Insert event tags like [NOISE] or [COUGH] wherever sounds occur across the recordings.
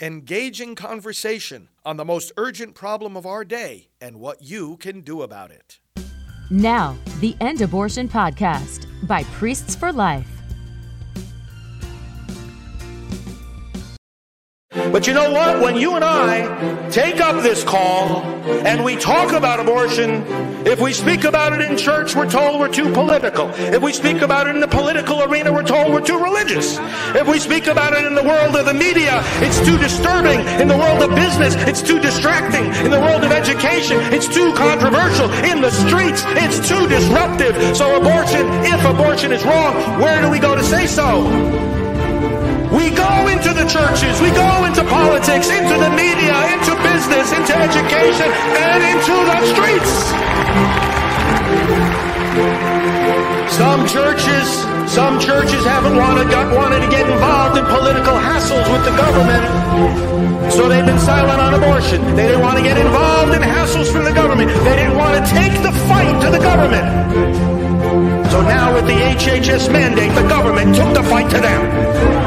engaging conversation on the most urgent problem of our day and what you can do about it. Now, the End Abortion Podcast by Priests for Life. But you know what? When you and I take up this call and we talk about abortion, if we speak about it in church, we're told we're too political. If we speak about it in the political arena, we're told we're too religious. If we speak about it in the world of the media, it's too disturbing. In the world of business, it's too distracting. In the world of education, it's too controversial. In the streets, it's too disruptive. So abortion, if abortion is wrong, where do we go to say so? We go into the churches, we go into politics, into the media, into business, into education, and into the streets. Some churches, some churches haven't wanted, got, wanted to get involved in political hassles with the government. So they've been silent on abortion. They didn't want to get involved in hassles from the government. They didn't want to take the fight to the government. So now with the HHS mandate, the government took the fight to them.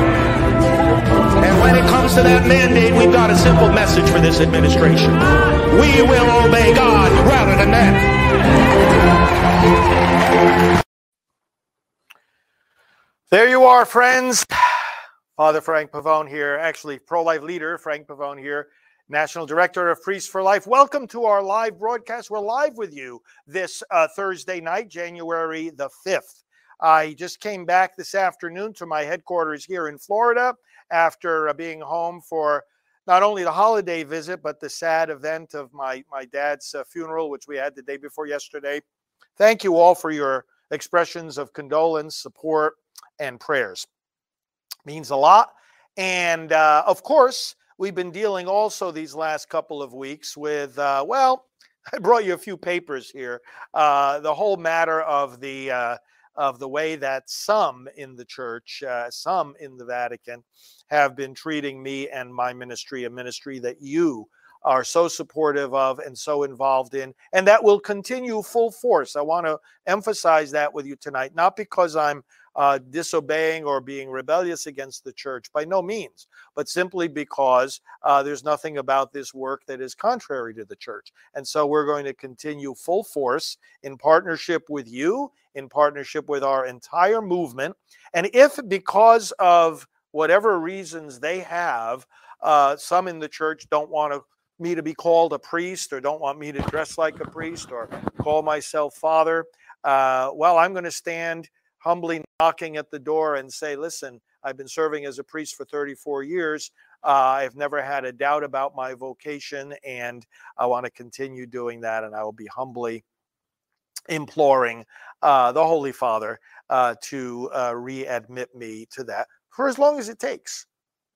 Comes to that mandate, we've got a simple message for this administration. We will obey God rather than men. There you are, friends. Father Frank Pavone here, actually pro life leader Frank Pavone here, National Director of Priests for Life. Welcome to our live broadcast. We're live with you this uh, Thursday night, January the 5th. I just came back this afternoon to my headquarters here in Florida after uh, being home for not only the holiday visit, but the sad event of my, my dad's uh, funeral, which we had the day before yesterday. Thank you all for your expressions of condolence, support, and prayers. means a lot. And uh, of course, we've been dealing also these last couple of weeks with, uh, well, [LAUGHS] I brought you a few papers here. Uh, the whole matter of the uh, of the way that some in the church, uh, some in the Vatican, have been treating me and my ministry, a ministry that you are so supportive of and so involved in, and that will continue full force. I want to emphasize that with you tonight, not because I'm uh, disobeying or being rebellious against the church, by no means, but simply because uh, there's nothing about this work that is contrary to the church. And so we're going to continue full force in partnership with you, in partnership with our entire movement. And if because of whatever reasons they have, uh, some in the church don't want to me to be called a priest or don't want me to dress like a priest or call myself father. Uh, well, I'm going to stand humbly knocking at the door and say, listen, I've been serving as a priest for 34 years. Uh, I've never had a doubt about my vocation, and I want to continue doing that. And I will be humbly imploring uh, the Holy Father uh, to uh, readmit me to that for as long as it takes.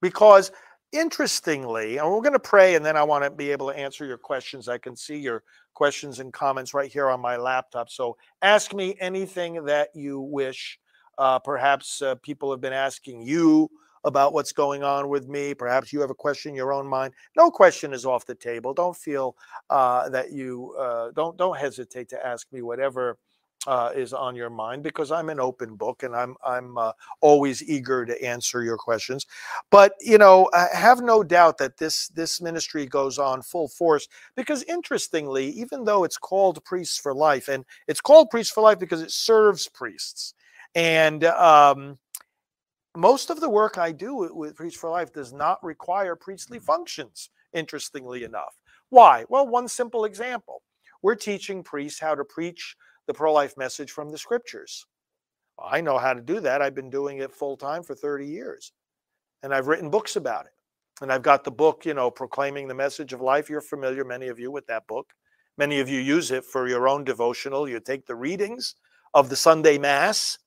Because interestingly, and we're going to pray, and then I want to be able to answer your questions. I can see your questions and comments right here on my laptop. So ask me anything that you wish. Uh, perhaps uh, people have been asking you about what's going on with me. Perhaps you have a question in your own mind. No question is off the table. Don't feel uh, that you uh, don't don't hesitate to ask me whatever uh, is on your mind because I'm an open book and I'm I'm uh, always eager to answer your questions. But you know, I have no doubt that this this ministry goes on full force because interestingly, even though it's called Priests for Life, and it's called Priests for Life because it serves priests, and um, most of the work I do with, Priests for Life does not require priestly functions. Interestingly enough, why? Well, one simple example: we're teaching priests how to preach the pro life message from the scriptures. I know how to do that. I've been doing it full time for 30 years. And I've written books about it. And I've got the book, you know, Proclaiming the Message of Life. You're familiar, many of you, with that book. Many of you use it for your own devotional. You take the readings of the Sunday Mass.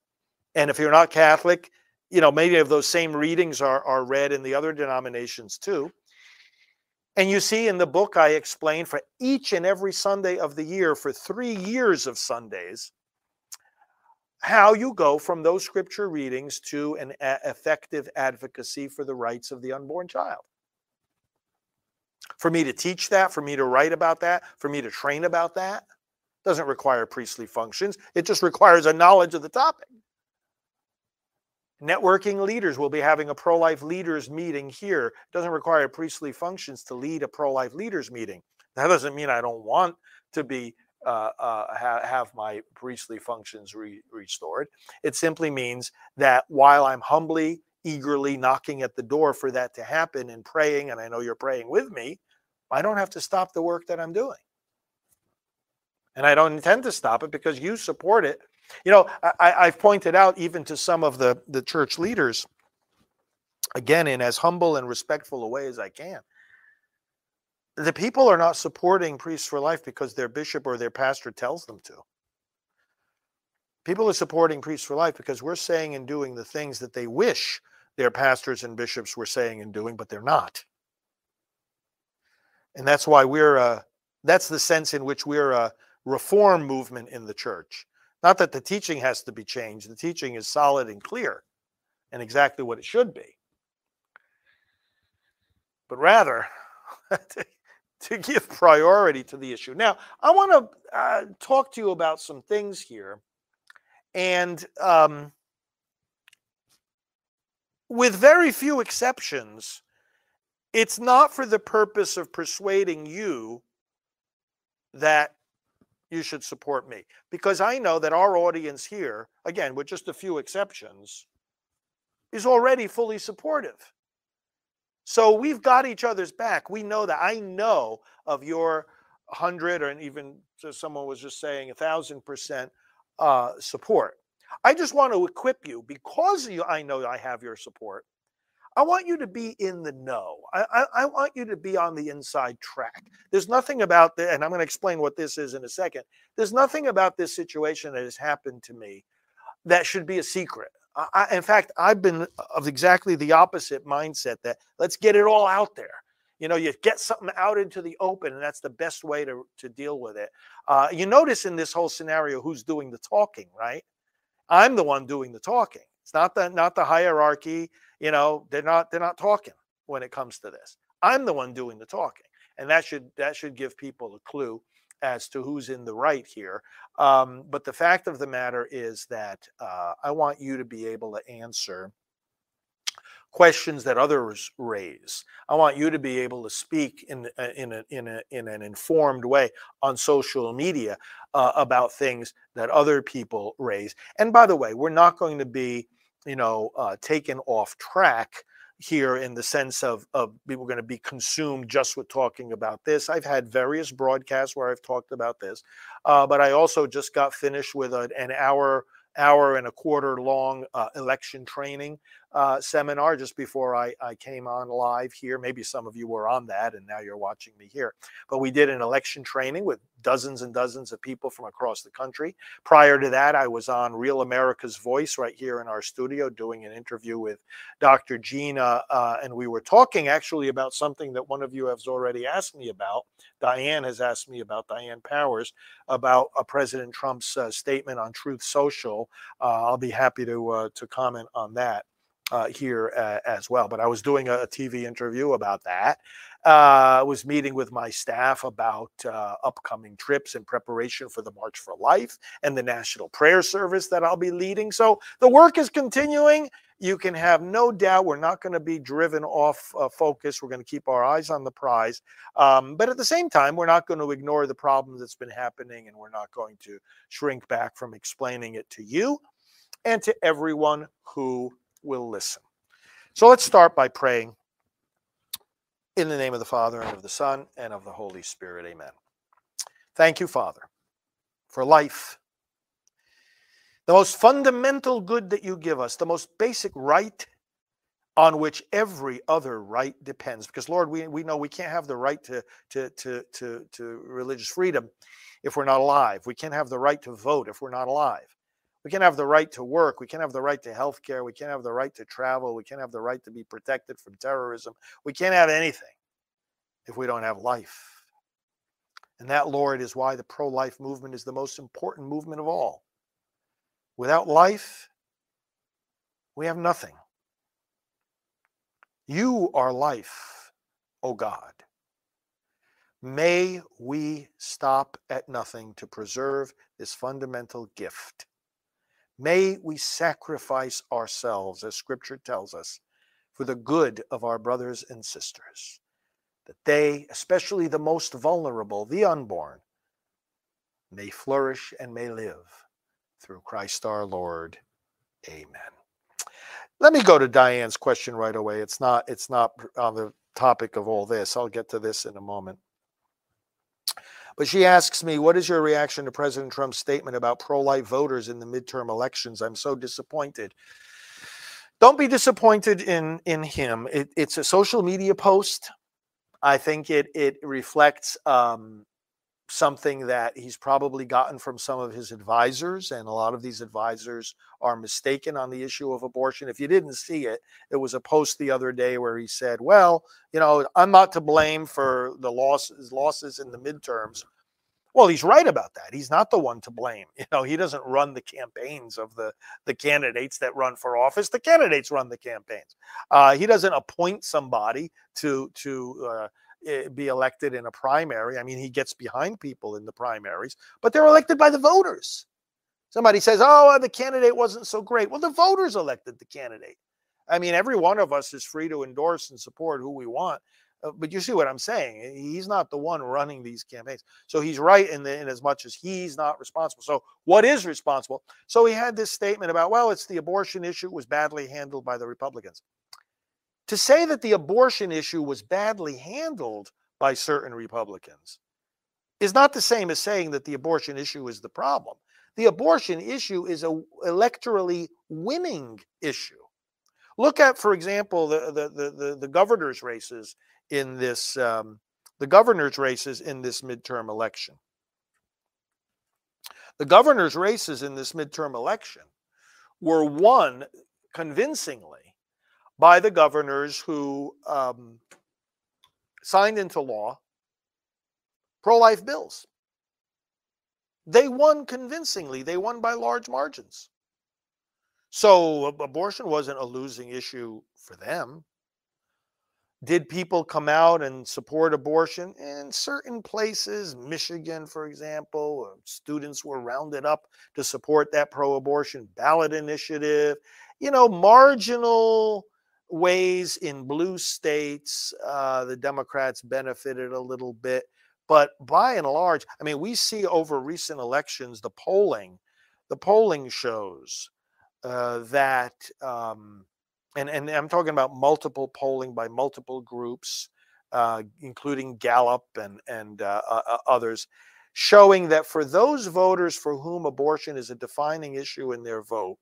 And if you're not Catholic, you know, many of those same readings are, are read in the other denominations too. And you see in the book, I explain for each and every Sunday of the year for three years of Sundays how you go from those scripture readings to an effective advocacy for the rights of the unborn child. For me to teach that, for me to write about that, for me to train about that, doesn't require priestly functions. It just requires a knowledge of the topic. Networking leaders will be having a pro life leaders meeting here. It doesn't require priestly functions to lead a pro life leaders meeting. That doesn't mean I don't want to be uh, uh, ha- have my priestly functions re- restored. It simply means that while I'm humbly, eagerly knocking at the door for that to happen and praying, and I know you're praying with me, I don't have to stop the work that I'm doing. And I don't intend to stop it because you support it. You know, I, I've pointed out even to some of the, the church leaders, again, in as humble and respectful a way as I can the people are not supporting priests for life because their bishop or their pastor tells them to. People are supporting priests for life because we're saying and doing the things that they wish their pastors and bishops were saying and doing, but they're not. And that's why we're a, that's the sense in which we're a reform movement in the church. Not that the teaching has to be changed, the teaching is solid and clear and exactly what it should be. But rather, [LAUGHS] to give priority to the issue. Now, I want to uh, talk to you about some things here. And um, with very few exceptions, it's not for the purpose of persuading you that you should support me. Because I know that our audience here, again, with just a few exceptions, is already fully supportive. So we've got each other's back. We know that. I know of your hundred, or even someone was just saying a thousand percent uh, support. I just want to equip you because you, I know I have your support. I want you to be in the know. I, I, I want you to be on the inside track. There's nothing about the, and I'm going to explain what this is in a second. There's nothing about this situation that has happened to me that should be a secret. I, in fact, I've been of exactly the opposite mindset that let's get it all out there. You know, you get something out into the open, and that's the best way to, to deal with it. Uh, you notice in this whole scenario who's doing the talking, right? I'm the one doing the talking. It's not the not the hierarchy. You know, they're not they're not talking when it comes to this. I'm the one doing the talking, and that should that should give people a clue as to who's in the right here. Um, but the fact of the matter is that uh, I want you to be able to answer questions that others raise. I want you to be able to speak in uh, in a, in a, in an informed way on social media uh, about things that other people raise. And by the way, we're not going to be, you know, uh, taken off track here in the sense of of people going to be consumed just with talking about this. I've had various broadcasts where I've talked about this, uh, but I also just got finished with a, an hour hour and a quarter long uh, election training uh, seminar just before I, I came on live here. Maybe some of you were on that and now you're watching me here. But we did an election training with dozens and dozens of people from across the country. Prior to that, I was on Real America's Voice right here in our studio doing an interview with Dr. Gina. Uh, and we were talking actually about something that one of you has already asked me about. Diane has asked me about, Diane Powers, about uh, President Trump's uh, statement on Truth Social. Uh, I'll be happy to, uh, to comment on that uh, here uh, as well. But I was doing a, TV interview about that. Uh, I was meeting with my staff about uh, upcoming trips in preparation for the March for Life and the National Prayer Service that I'll be leading. So the work is continuing. You can have no doubt we're not going to be driven off focus. We're going to keep our eyes on the prize. Um, but at the same time, we're not going to ignore the problem that's been happening and we're not going to shrink back from explaining it to you and to everyone who will listen. So let's start by praying in the name of the Father and of the Son and of the Holy Spirit. Amen. Thank you, Father, for life. The most fundamental good that you give us, the most basic right on which every other right depends. Because, Lord, we, we know we can't have the right to, to, to, to, to religious freedom if we're not alive. We can't have the right to vote if we're not alive. We can't have the right to work. We can't have the right to health care. We can't have the right to travel. We can't have the right to be protected from terrorism. We can't have anything if we don't have life. And that, Lord, is why the pro life movement is the most important movement of all. Without life, we have nothing. You are life, O God. May we stop at nothing to preserve this fundamental gift May we sacrifice ourselves, as scripture tells us, for the good of our brothers and sisters, that they, especially the most vulnerable, the unborn, may flourish and may live through Christ our Lord. Amen. Let me go to Diane's question right away. It's not it's not on the topic of all this. I'll get to this in a moment. But she asks me, What is your reaction to President Trump's statement about pro life voters in the midterm elections? I'm so disappointed. Don't be disappointed in, in him. It, it's a social media post. I think it, it reflects um, something that he's probably gotten from some of his advisors, and a lot of these advisors are mistaken on the issue of abortion. If you didn't see it, it was a post the other day where he said, "Well, you know, I'm not to blame for the losses losses in the midterms." Well, he's right about that. He's not the one to blame. [LAUGHS] You know, he doesn't run the campaigns of the the candidates that run for office. The candidates run the campaigns. Uh, he doesn't appoint somebody to to uh, be elected in a primary. I mean, he gets behind people in the primaries, but they're elected by the voters. Somebody says, oh, the candidate wasn't so great. Well, the voters elected the candidate. I mean, every one of us is free to endorse and support who we want. Uh, but you see what I'm saying? He's not the one running these campaigns. So he's right in, the, in as much as he's not responsible. So what is responsible? So he had this statement about, well, it's the abortion issue was badly handled by the Republicans. To say that the abortion issue was badly handled by certain Republicans is not the same as saying that the abortion issue is the problem. The abortion issue is a electorally winning issue. Look at, for example, the the the, the, the governor's races in this um, the governor's races in this midterm election. The governor's races in this midterm election were won convincingly by the governors who um, signed into law pro life bills. They won convincingly, they won by large margins. So abortion wasn't a losing issue for them. Did people come out and support abortion? In certain places, Michigan, for example, students were rounded up to support that pro abortion ballot initiative. You know, marginal ways in blue states uh, the Democrats benefited a little bit. But by and large, I mean, we see over recent elections, the polling, the polling shows uh, that, um, and, and I'm talking about multiple polling by multiple groups, uh, including Gallup and, and uh, uh, others, showing that for those voters for whom abortion is a defining issue in their vote,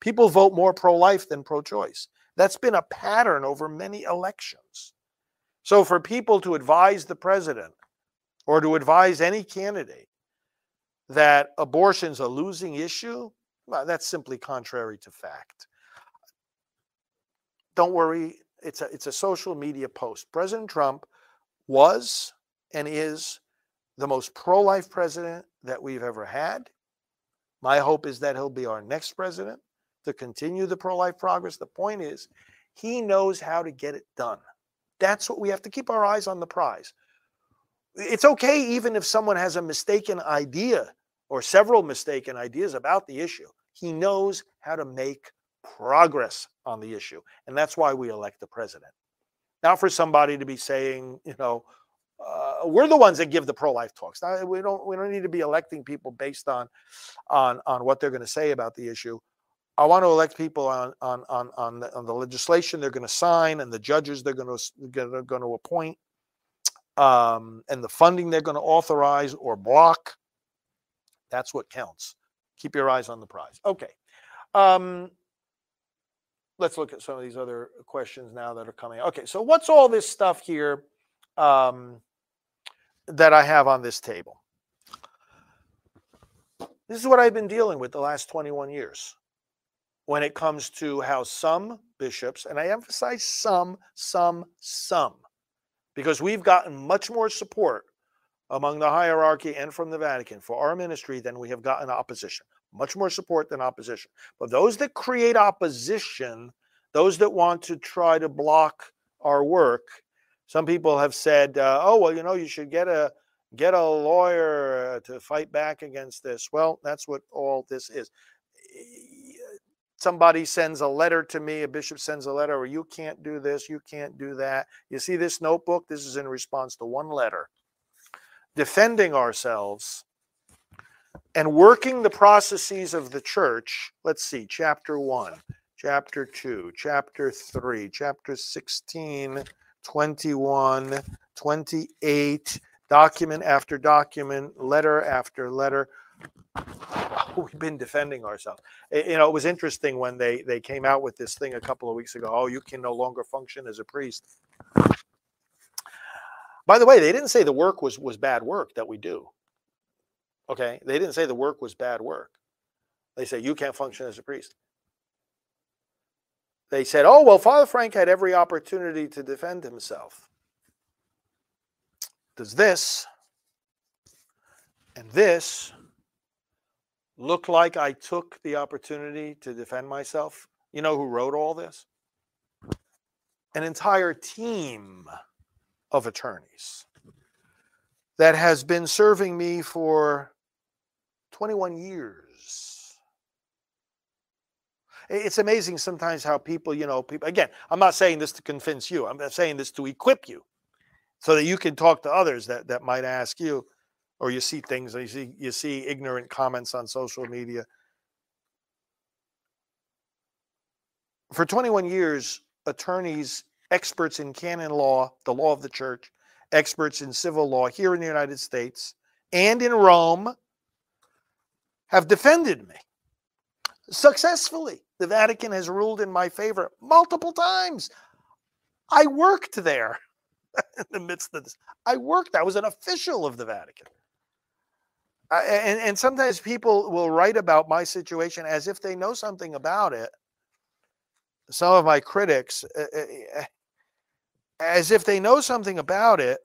people vote more pro life than pro choice. That's been a pattern over many elections. So for people to advise the president or to advise any candidate that abortion's a losing issue, well, that's simply contrary to fact. Don't worry, it's a it's a social media post. President Trump was and is the most pro-life president that we've ever had. My hope is that he'll be our next president to continue the pro life progress. The point is, he knows how to get it done. That's what we have to keep our eyes on the prize. It's okay even if someone has a mistaken idea or several mistaken ideas about the issue. He knows how to make progress on the issue. And that's why we elect the president. Not for somebody to be saying, you know, uh, we're the ones that give the pro-life talks. Now, we don't we don't need to be electing people based on on on what they're going to say about the issue. I want to elect people on on on on the, on the legislation they're going to sign and the judges they're going to they're going to appoint, um, and the funding they're going to authorize or block. That's what counts. Keep your eyes on the prize. Okay. Um, let's look at some of these other questions now that are coming. Okay, so what's all this stuff here um, that I have on this table? This is what I've been dealing with the last 21 years when it comes to how some bishops, and I emphasize some, some, some, because we've gotten much more support among the hierarchy and from the Vatican for our ministry than we have gotten opposition. Much more support than opposition. But those that create opposition, those that want to try to block our work, some people have said, uh, "Oh, well, you know, you should get a get a lawyer uh, to fight back against this." Well, that's what all this is somebody sends a letter to me, a bishop sends a letter, or you can't do this, you can't do that. You see this notebook? This is in response to one letter. Defending ourselves and working the processes of the church. Let's see, chapter one, chapter two, chapter three, chapter 16, 21, 28, document after document, letter after letter. Oh, we've been defending ourselves. You know, it was interesting when they they came out with this thing a couple of weeks ago. Oh, you can no longer function as a priest. By the way, they didn't say the work was was bad work that we do. Okay, they didn't say the work was bad work. They say you can't function as a priest. They said, "Oh well, Father Frank had every opportunity to defend himself." Does this and this look like I took the opportunity to defend myself? You know who wrote all this? An entire team of attorneys that has been serving me for 21 years. It's amazing sometimes how people, you know, people, again, I'm not saying this to convince you, I'm saying this to equip you so that you can talk to others that, that might ask you, or you see things, you see, you see ignorant comments on social media. For 21 years, attorneys, experts in canon law, the law of the church, experts in civil law here in the United States and in Rome have defended me successfully. The Vatican has ruled in my favor multiple times. I worked there. [LAUGHS] in the midst of this. I worked, I was an official of the Vatican. And, and sometimes people will write about my situation as if they know something about it. Some of my critics, uh, as if they know something about it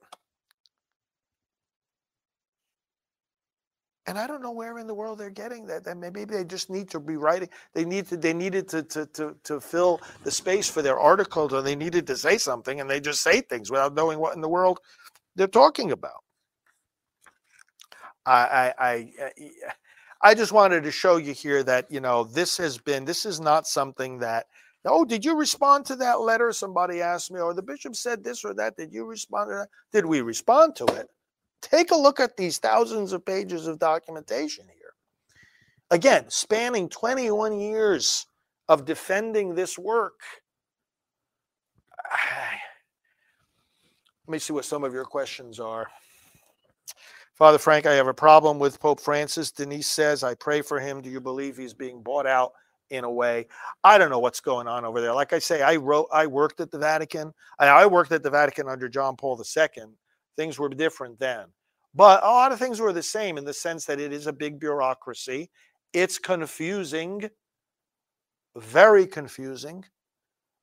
and I don't know where in the world they're getting that. That maybe they just need to be writing. They need to. They needed to to to to fill the space for their articles, or they needed to say something, and they just say things without knowing what in the world they're talking about. I I I, uh, uh, I just wanted to show you here that you know this has been. This is not something that. Oh, did you respond to that letter? Somebody asked me, or the bishop said this or that. Did you respond to that? Did we respond to it? Take a look at these thousands of pages of documentation here. Again, spanning 21 years of defending this work. [SIGHS] Let me see what some of your questions are. Father Frank, I have a problem with Pope Francis. Denise says, I pray for him. Do you believe he's being bought out in a way? I don't know what's going on over there. Like I say, I wrote, I worked at the Vatican. I worked at the Vatican under John Paul II. Things were different then. But a lot of things were the same in the sense that it is a big bureaucracy. It's confusing, very confusing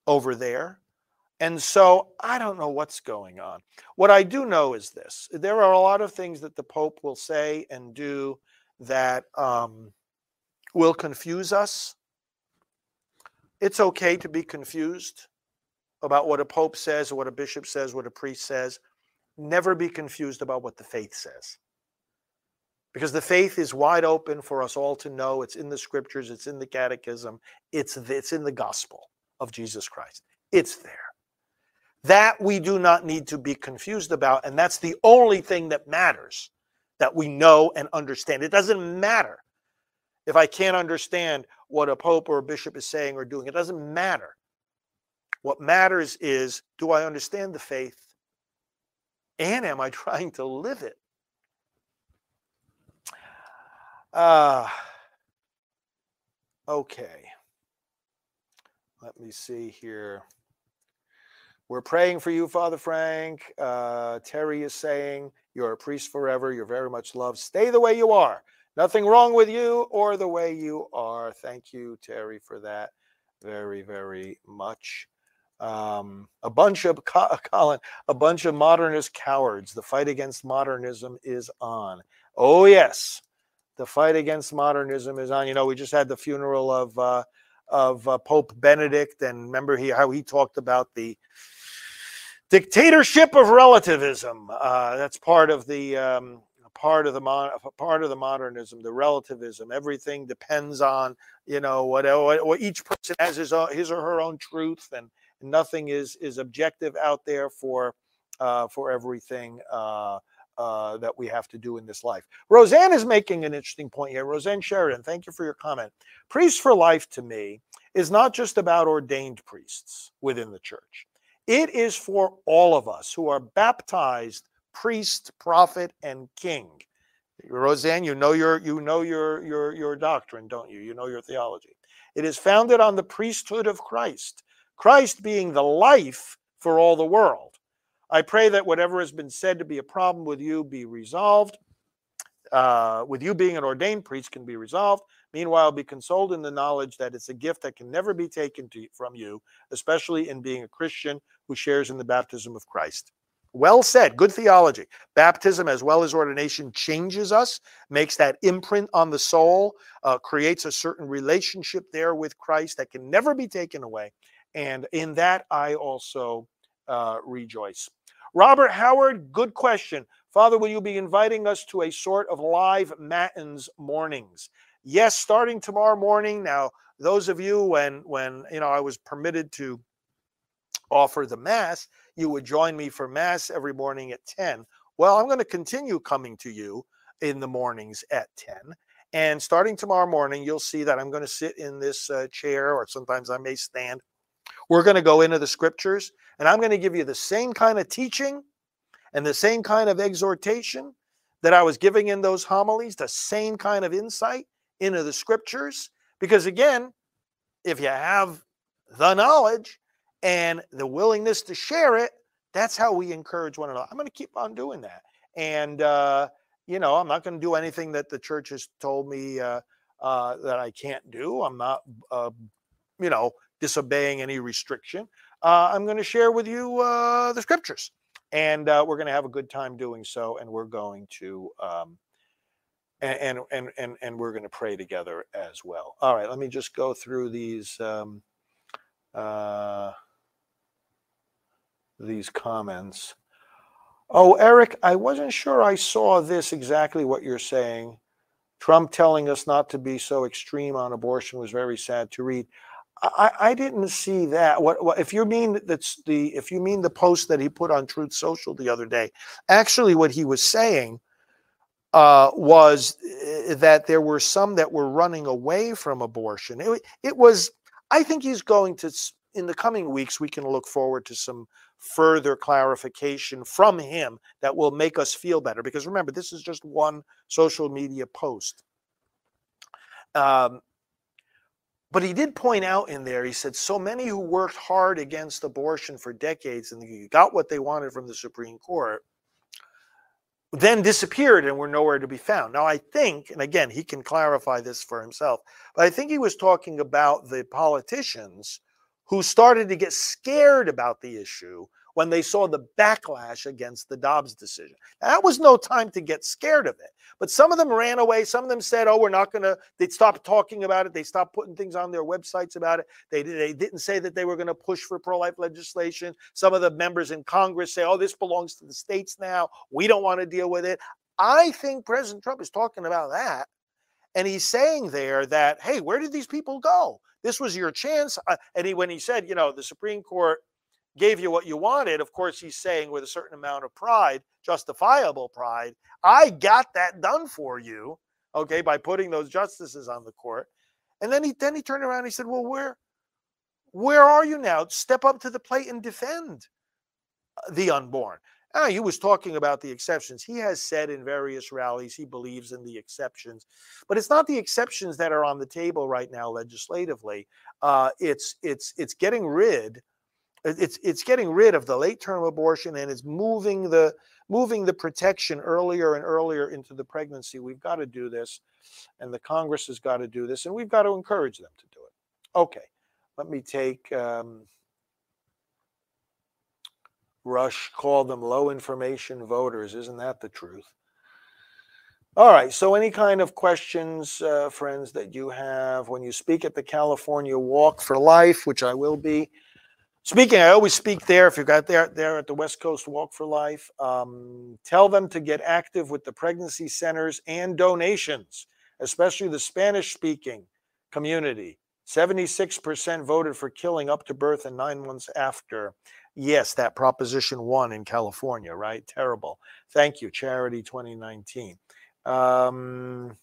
over there. And so I don't know what's going on. What I do know is this there are a lot of things that the Pope will say and do that um, will confuse us. It's okay to be confused about what a Pope says, or what a bishop says, what a priest says never be confused about what the faith says. Because the faith is wide open for us all to know. It's in the scriptures, it's in the catechism, it's, it's in the gospel of Jesus Christ. It's there. That we do not need to be confused about. And that's the only thing that matters that we know and understand. It doesn't matter if I can't understand what a pope or a bishop is saying or doing. It doesn't matter. What matters is do I understand the faith? and am I [LAUGHS] trying to live it? Uh, okay. Let me see here. We're praying for you, Father Frank. Uh, Terry is saying, You're a priest forever. You're very much loved. Stay the way you are. Nothing wrong with you or the way you are. Thank you, Terry, for that very, very much. Um, a bunch of [LAUGHS] Colin, a bunch of modernist cowards. The fight against modernism is on. Oh yes, the fight against modernism is on. You know, we just had the funeral of uh, of uh, Pope Benedict, and remember he how he talked about the dictatorship of relativism. Uh, that's part of the um, part of the part of the modernism, the relativism. Everything depends on you know what, what each person has his own, his or her own truth, and nothing is is objective out there for uh, for everything. Uh, uh, that we have to do in this life. Roseanne is making an interesting point here. Roseanne Sheridan, thank you for your comment. Priest for life to me is not just about ordained priests within the church, it is for all of us who are baptized priest, prophet, and king. Roseanne, you know your you know your your your doctrine, don't you? You know your theology. It is founded on the priesthood of Christ. Christ being the life for all the world. I pray that whatever has been said to be a problem with you be resolved. Uh, with you being an ordained priest can be resolved. Meanwhile, be consoled in the knowledge that it's a gift that can never be taken to, from you, especially in being a Christian who shares in the baptism of Christ. Well said. Good theology. Baptism, as well as ordination, changes us, makes that imprint on the soul, uh, creates a certain relationship there with Christ that can never be taken away. And in that, I also uh, rejoice. Robert Howard, good question. Father, will you be inviting us to a sort of live matins mornings? Yes, starting tomorrow morning. Now, those of you when when you know I was permitted to offer the mass, you would join me for mass every morning at 10. Well, I'm going to continue coming to you in the mornings at 10. And starting tomorrow morning, you'll see that I'm going to sit in this uh, chair, or sometimes I may stand. We're going to go into the scriptures and I'm going to give you the same kind of teaching and the same kind of exhortation that I was giving in those homilies, the same kind of insight into the scriptures. Because again, if you have the knowledge and the willingness to share it, that's how we encourage one another. I'm going to keep on doing that. And, uh, you know, I'm not going to do anything that the church has told me uh, uh, that I can't do. I'm not, uh, you know, disobeying any restriction uh, I'm going to share with you uh, the scriptures. And we're going to have a good time doing so. And we're going to. Um, and, and and and we're going to pray together as well. All right, let me just go through these um, uh, these comments. Oh, Eric, I wasn't sure I saw this exactly what you're saying. Trump telling us not to be so extreme on abortion was very sad to read. I, I didn't see that. What, what if you mean that's the if you mean the post that he put on Truth Social the other day? Actually, what he was saying uh, was eh, that there were some that were running away from abortion. It, it was. I think he's going to in the coming weeks. We can look forward to some further clarification from him that will make us feel better. Because remember, this is just one social media post. Um, but he did point out in there, he said, so many who worked hard against abortion for decades and got what they wanted from the Supreme Court then disappeared and were nowhere to be found. Now, I think, and again, he can clarify this for himself, but I think he was talking about the politicians who started to get scared about the issue when they saw the backlash against the Dobbs decision. Now, that was no time to get scared of it. But some of them ran away. Some of them said, "Oh, we're not going to." They stopped talking about it. They stopped putting things on their websites about it. They they didn't say that they were going to push for pro-life legislation. Some of the members in Congress say, "Oh, this belongs to the states now. We don't want to deal with it." I think President Trump is talking about that, and he's saying there that, "Hey, where did these people go? This was your chance." Uh, and he, when he said, you know, the Supreme Court gave you what you wanted, of course, he's saying with a certain amount of pride, justifiable pride, I got that done for you, okay, by putting those justices on the court. And then he then he turned around and he said, Well, where where are you now? Step up to the plate and defend uh, the unborn. Ah, he was talking about the exceptions. He has said in various rallies he believes in the exceptions, but it's not the exceptions that are on the table right now legislatively. Uh, it's it's it's getting rid it's it's getting rid of the late term abortion and it's moving the moving the protection earlier and earlier into the pregnancy. We've got to do this, and the Congress has got to do this, and we've got to encourage them to do it. Okay, let me take. Um, Rush called them low information voters. Isn't that the truth? All right. So, any kind of questions, uh, friends, that you have when you speak at the California Walk for Life, which I will be Speaking, I always speak there. If you got there, there at the West Coast Walk for Life, um, tell them to get active with the pregnancy centers and donations, especially the Spanish-speaking community. Seventy-six percent voted for killing up to birth and nine months after. Yes, that Proposition One in California, right? Terrible. Thank you, Charity 2019. Um,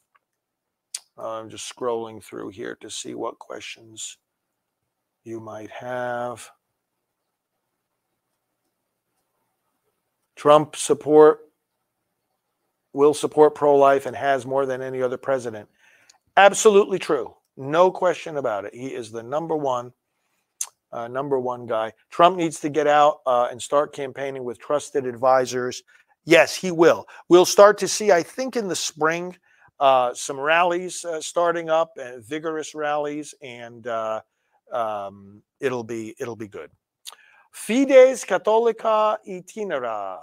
I'm just scrolling through here to see what questions you might have. Trump support will support pro life and has more than any other president. Absolutely true. No question about it. He is the number one, uh, number one guy. Trump needs to get out uh, and start campaigning with trusted advisors. Yes, he will. We'll start to see, I think, in the spring, uh, some rallies uh, starting up, and vigorous rallies, and uh, um, it'll be it'll be good. Fides Catholica Itinera.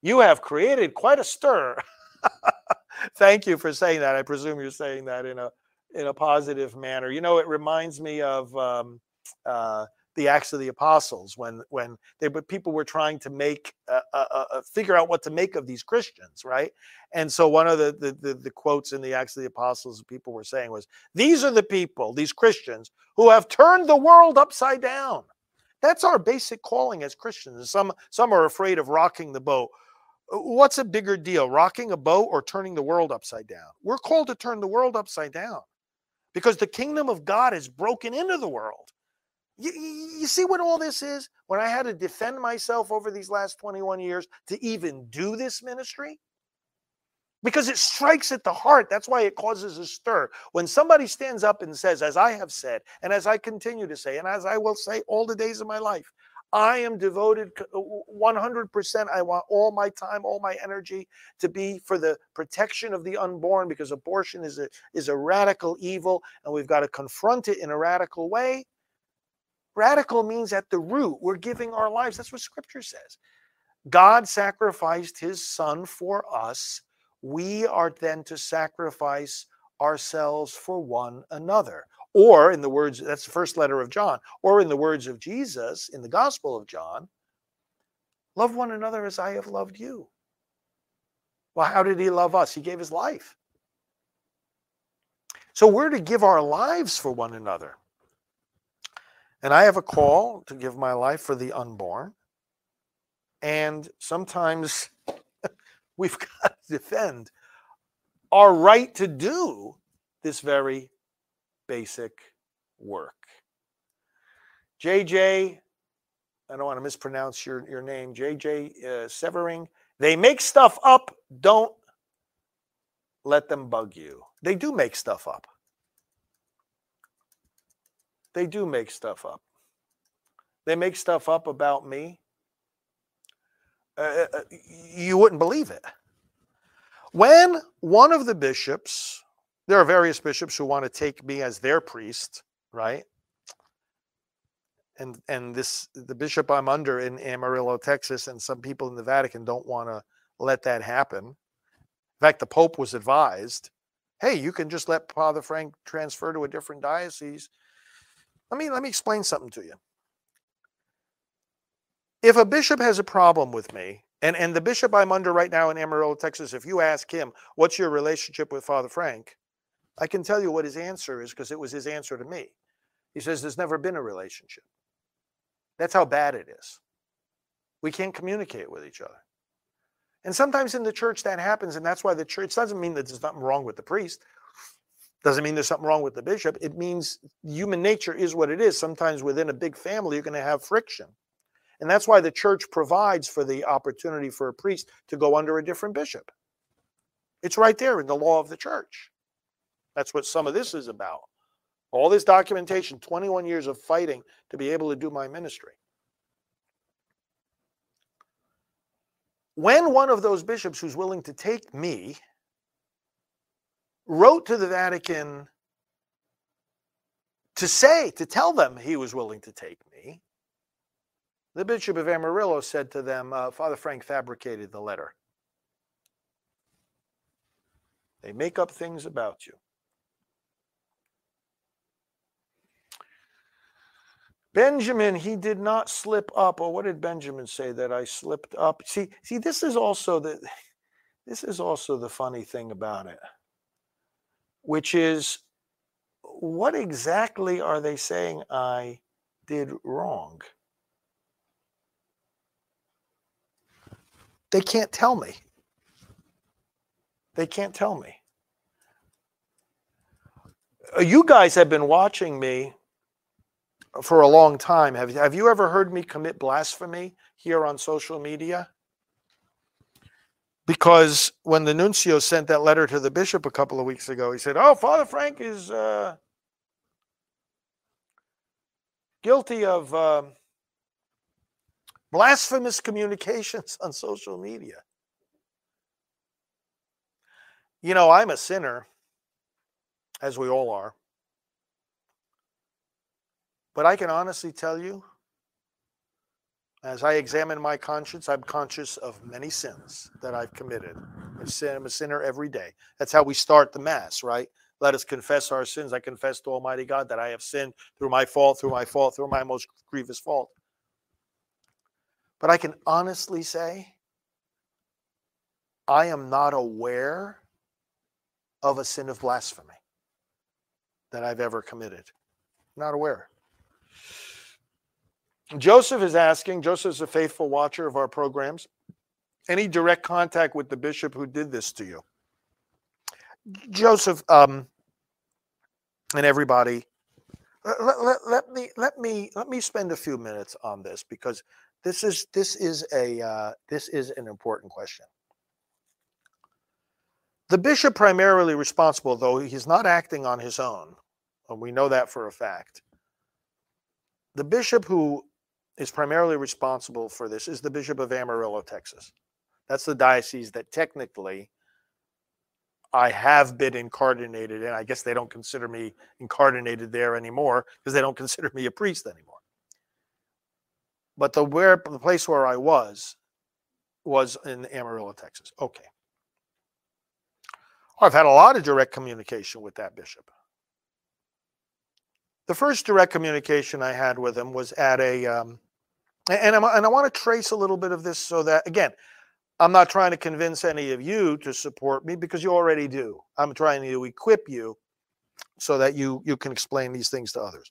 You have created quite a stir. [LAUGHS] Thank you for saying that. I presume you're saying that in a in a positive manner. You know, it reminds me of um, uh, the Acts of the Apostles when when they but people were trying to make uh, uh, uh, figure out what to make of these Christians, right? And so one of the, the the the quotes in the Acts of the Apostles people were saying was, "These are the people, these Christians, who have turned the world upside down." That's our basic calling as Christians. Some some are afraid of rocking the boat. What's a bigger deal, rocking a boat or turning the world upside down? We're called to turn the world upside down because the kingdom of God is broken into the world. You, you, see what all this is? When I had to defend myself over these last 21 years to even do this ministry? Because it strikes at the heart. That's why it causes a stir. When somebody stands up and says, as I have said, and as I continue to say, and as I will say all the days of my life, I am devoted 100%. Uh, I want all my time, all my energy to be for the protection of the unborn because abortion is a, is a radical evil and we've got to confront it in a radical way. Radical means at the root, we're giving our lives. That's what scripture says. God sacrificed his son for us. We are then to sacrifice ourselves for one another. Or, in the words, that's the first letter of John, or in the words of Jesus in the Gospel of John, love one another as I have loved you. Well, how did he love us? He gave his life. So we're to give our lives for one another. And I have a call to give my life for the unborn. And sometimes [LAUGHS] we've [LAUGHS] got to defend our right to do this very basic work. JJ, I don't want to mispronounce your, your name, JJ uh, Severing. They make stuff up. Don't let them bug you. They do make stuff up. They do make stuff up. They make stuff up about me. Uh, uh, uh you wouldn't believe it. When one of the bishops there are various bishops who want to take me as their priest, right? And and this the bishop I'm under in Amarillo, Texas, and some people in the Vatican don't want to let that happen. In fact, the Pope was advised, hey, you can just let Father Frank transfer to a different diocese. Let me let me explain something to you. If a bishop has a problem with me, and, and the bishop I'm under right now in Amarillo, Texas, if you ask him, what's your relationship with Father Frank? I can tell you what his answer is because it was his answer to me. He says, There's never been a relationship. That's how bad it is. We can't communicate with each other. And sometimes in the church that happens, and that's why the church doesn't mean that there's nothing wrong with the priest, doesn't mean there's something wrong with the bishop. It means human nature is what it is. Sometimes within a big family, you're going to have friction. And that's why the church provides for the opportunity for a priest to go under a different bishop. It's right there in the law of the church. That's what some of this is about. All this documentation, 21 years of fighting to be able to do my ministry. When one of those bishops who's willing to take me wrote to the Vatican to say, to tell them he was willing to take me, the Bishop of Amarillo said to them, uh, Father Frank fabricated the letter. They make up things about you. Benjamin, he did not slip up. Or what did Benjamin say that I slipped up? See, see, this is also the this is also the funny thing about it, which is what exactly are they saying I did wrong? They can't tell me. They can't tell me. Uh, you guys have been watching me for a long time. Have, have you ever heard me commit blasphemy here on social media? Because when the nuncio sent that letter to the bishop a couple of weeks ago, he said, Oh, Father Frank is uh, guilty of uh, blasphemous communications on social media. You know, I'm a sinner, as we all are. But I can honestly tell you, as I examine my conscience, I'm conscious of many sins that I've committed. I'm a sinner every day. That's how we start the Mass, right? Let us confess our sins. I confess to Almighty God that I have sinned through my fault, through my fault, through my most grievous fault. But I can honestly say, I am not aware of a sin of blasphemy that I've ever committed. Not aware. Joseph is asking, Joseph is a faithful watcher of our programs. Any direct contact with the bishop who did this to you? Joseph, um, and everybody, let, let, let, me let me let me spend a few minutes on this because this is this is a uh, this is an important question. The bishop primarily responsible, though he's not acting on his own, and we know that for a fact. The bishop who is primarily responsible for this is the Bishop of Amarillo, Texas. That's the diocese that technically I have been incardinated in. I guess they don't consider me incardinated there anymore because they don't [LAUGHS] consider me a priest anymore. But the where the place where I was was in Amarillo, Texas. Okay. I've had a lot of direct communication with that bishop. The first direct communication I had with him was at a um, and, I'm, and I want to trace a little bit of this so that, again, I'm not trying to convince any of you to support me because you already do. I'm trying to equip you so that you, you can explain these things to others.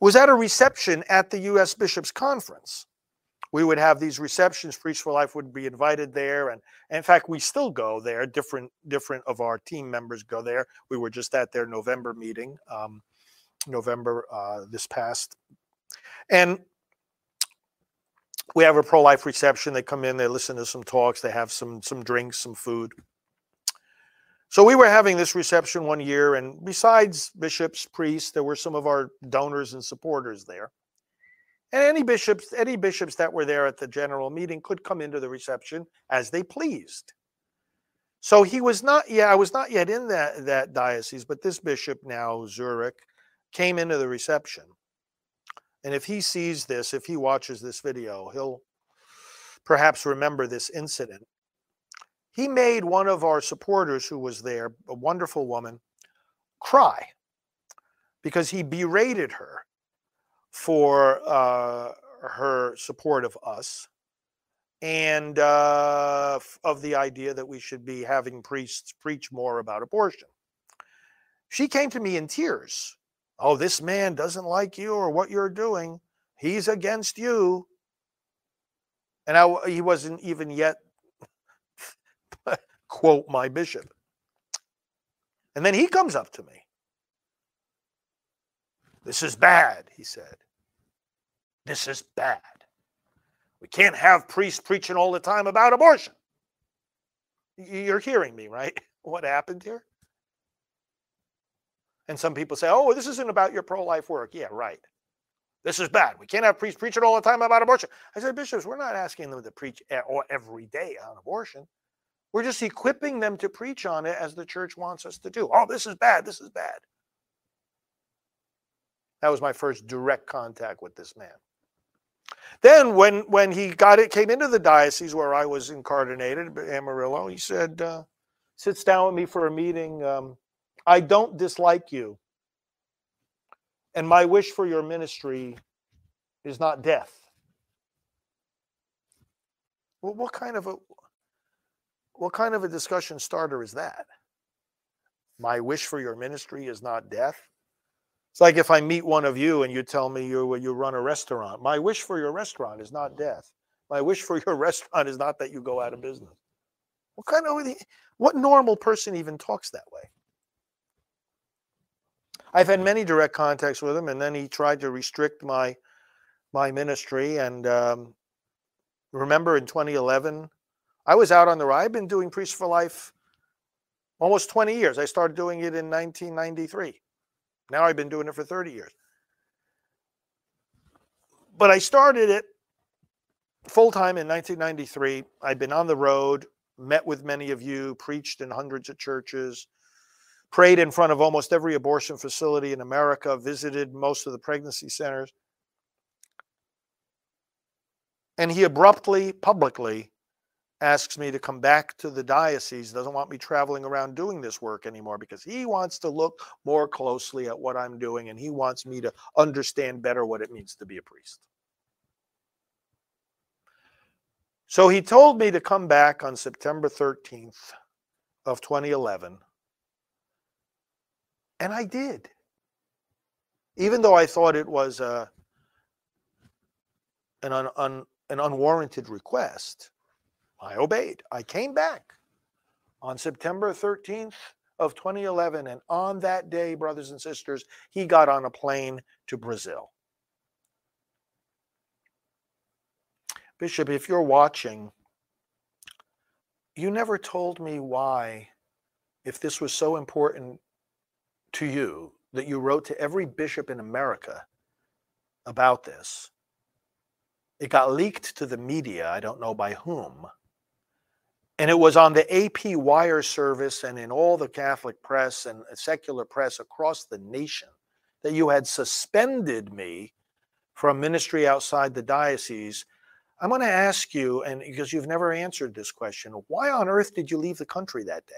Was at a reception at the U.S. Bishops' Conference. We would have these receptions. Priests for Life would be invited there, and, and in fact, we still go there. Different different of our team members go there. We were just at their November meeting, um, November uh, this past, and we have a pro-life reception. They come in, they listen to some talks, they have some some drinks, some food. So we were having this reception one year, and besides bishops, priests, there were some of our donors and supporters there. And any bishops, any bishops that were there at the general meeting could come into the reception as they pleased. So he was not, yeah, I was not yet in that that diocese, but this bishop now, Zurek, came into the reception. And if he sees this, if he watches this video, he'll perhaps remember this incident. He made one of our supporters who was there, a wonderful woman, cry because he berated her for uh, her support of us and uh, of the idea that we should be having priests preach more about abortion. She came to me in tears oh, this man doesn't like you or what you're doing. He's against you. And I, he wasn't even yet, [LAUGHS] quote, my bishop. And then he comes up to me. This is bad, he said. This is bad. We can't have priests preaching all the time about abortion. You're hearing me, right? [LAUGHS] What happened here? And some people say, oh, this isn't about your pro life work. Yeah, right. This is bad. We can't have priests preaching all the time about abortion. I said, bishops, we're not asking them to preach every day on abortion. We're just equipping them to preach on it as the church wants us to do. Oh, this is bad. This is bad. That was my first direct contact with this man. Then, when when he got it, came into the diocese where I was incardinated, Amarillo, he said, uh, sits down with me for a meeting. Um, I don't dislike you. and my wish for your ministry is not death. Well, what kind of a what kind of a discussion starter is that? My wish for your ministry is not death. It's like if I meet one of you and you tell me you you run a restaurant. My wish for your restaurant is not death. My wish for your [LAUGHS] restaurant is not that you go out of business. What kind of what normal person even talks that way? I've had many direct contacts with him, and then he tried to restrict my my ministry. And um, remember, in 2011, I was out on the road. I've been doing Priest for Life almost 20 years. I started doing it in 1993. Now I've been doing it for 30 years. But I started it full time in 1993. I'd been on the road, met with many of you, preached in hundreds of churches, prayed in front of almost every abortion facility in America, visited most of the pregnancy centers. And he abruptly, publicly asks me to come back to the diocese, doesn't want me traveling around doing this work anymore because he wants to look more closely at what I'm doing and he wants me to understand better what it means to be a priest. So he told me to come back on September 13th of 2011 and I did. Even though I thought it was a, uh, an, un, un, an unwarranted request, I obeyed. I came back on September 13th of 2011. And on that day, brothers and sisters, he got on a plane to Brazil. Bishop, if you're watching, you never told me why, if this was so important to you that you wrote to every bishop in America about this. It got leaked to the media, I don't know by whom. And it was on the AP wire service and in all the Catholic press and secular press across the nation that you had suspended me from ministry outside the diocese. I'm going to ask you, and because you've never answered this question, why on earth did you leave the country that day?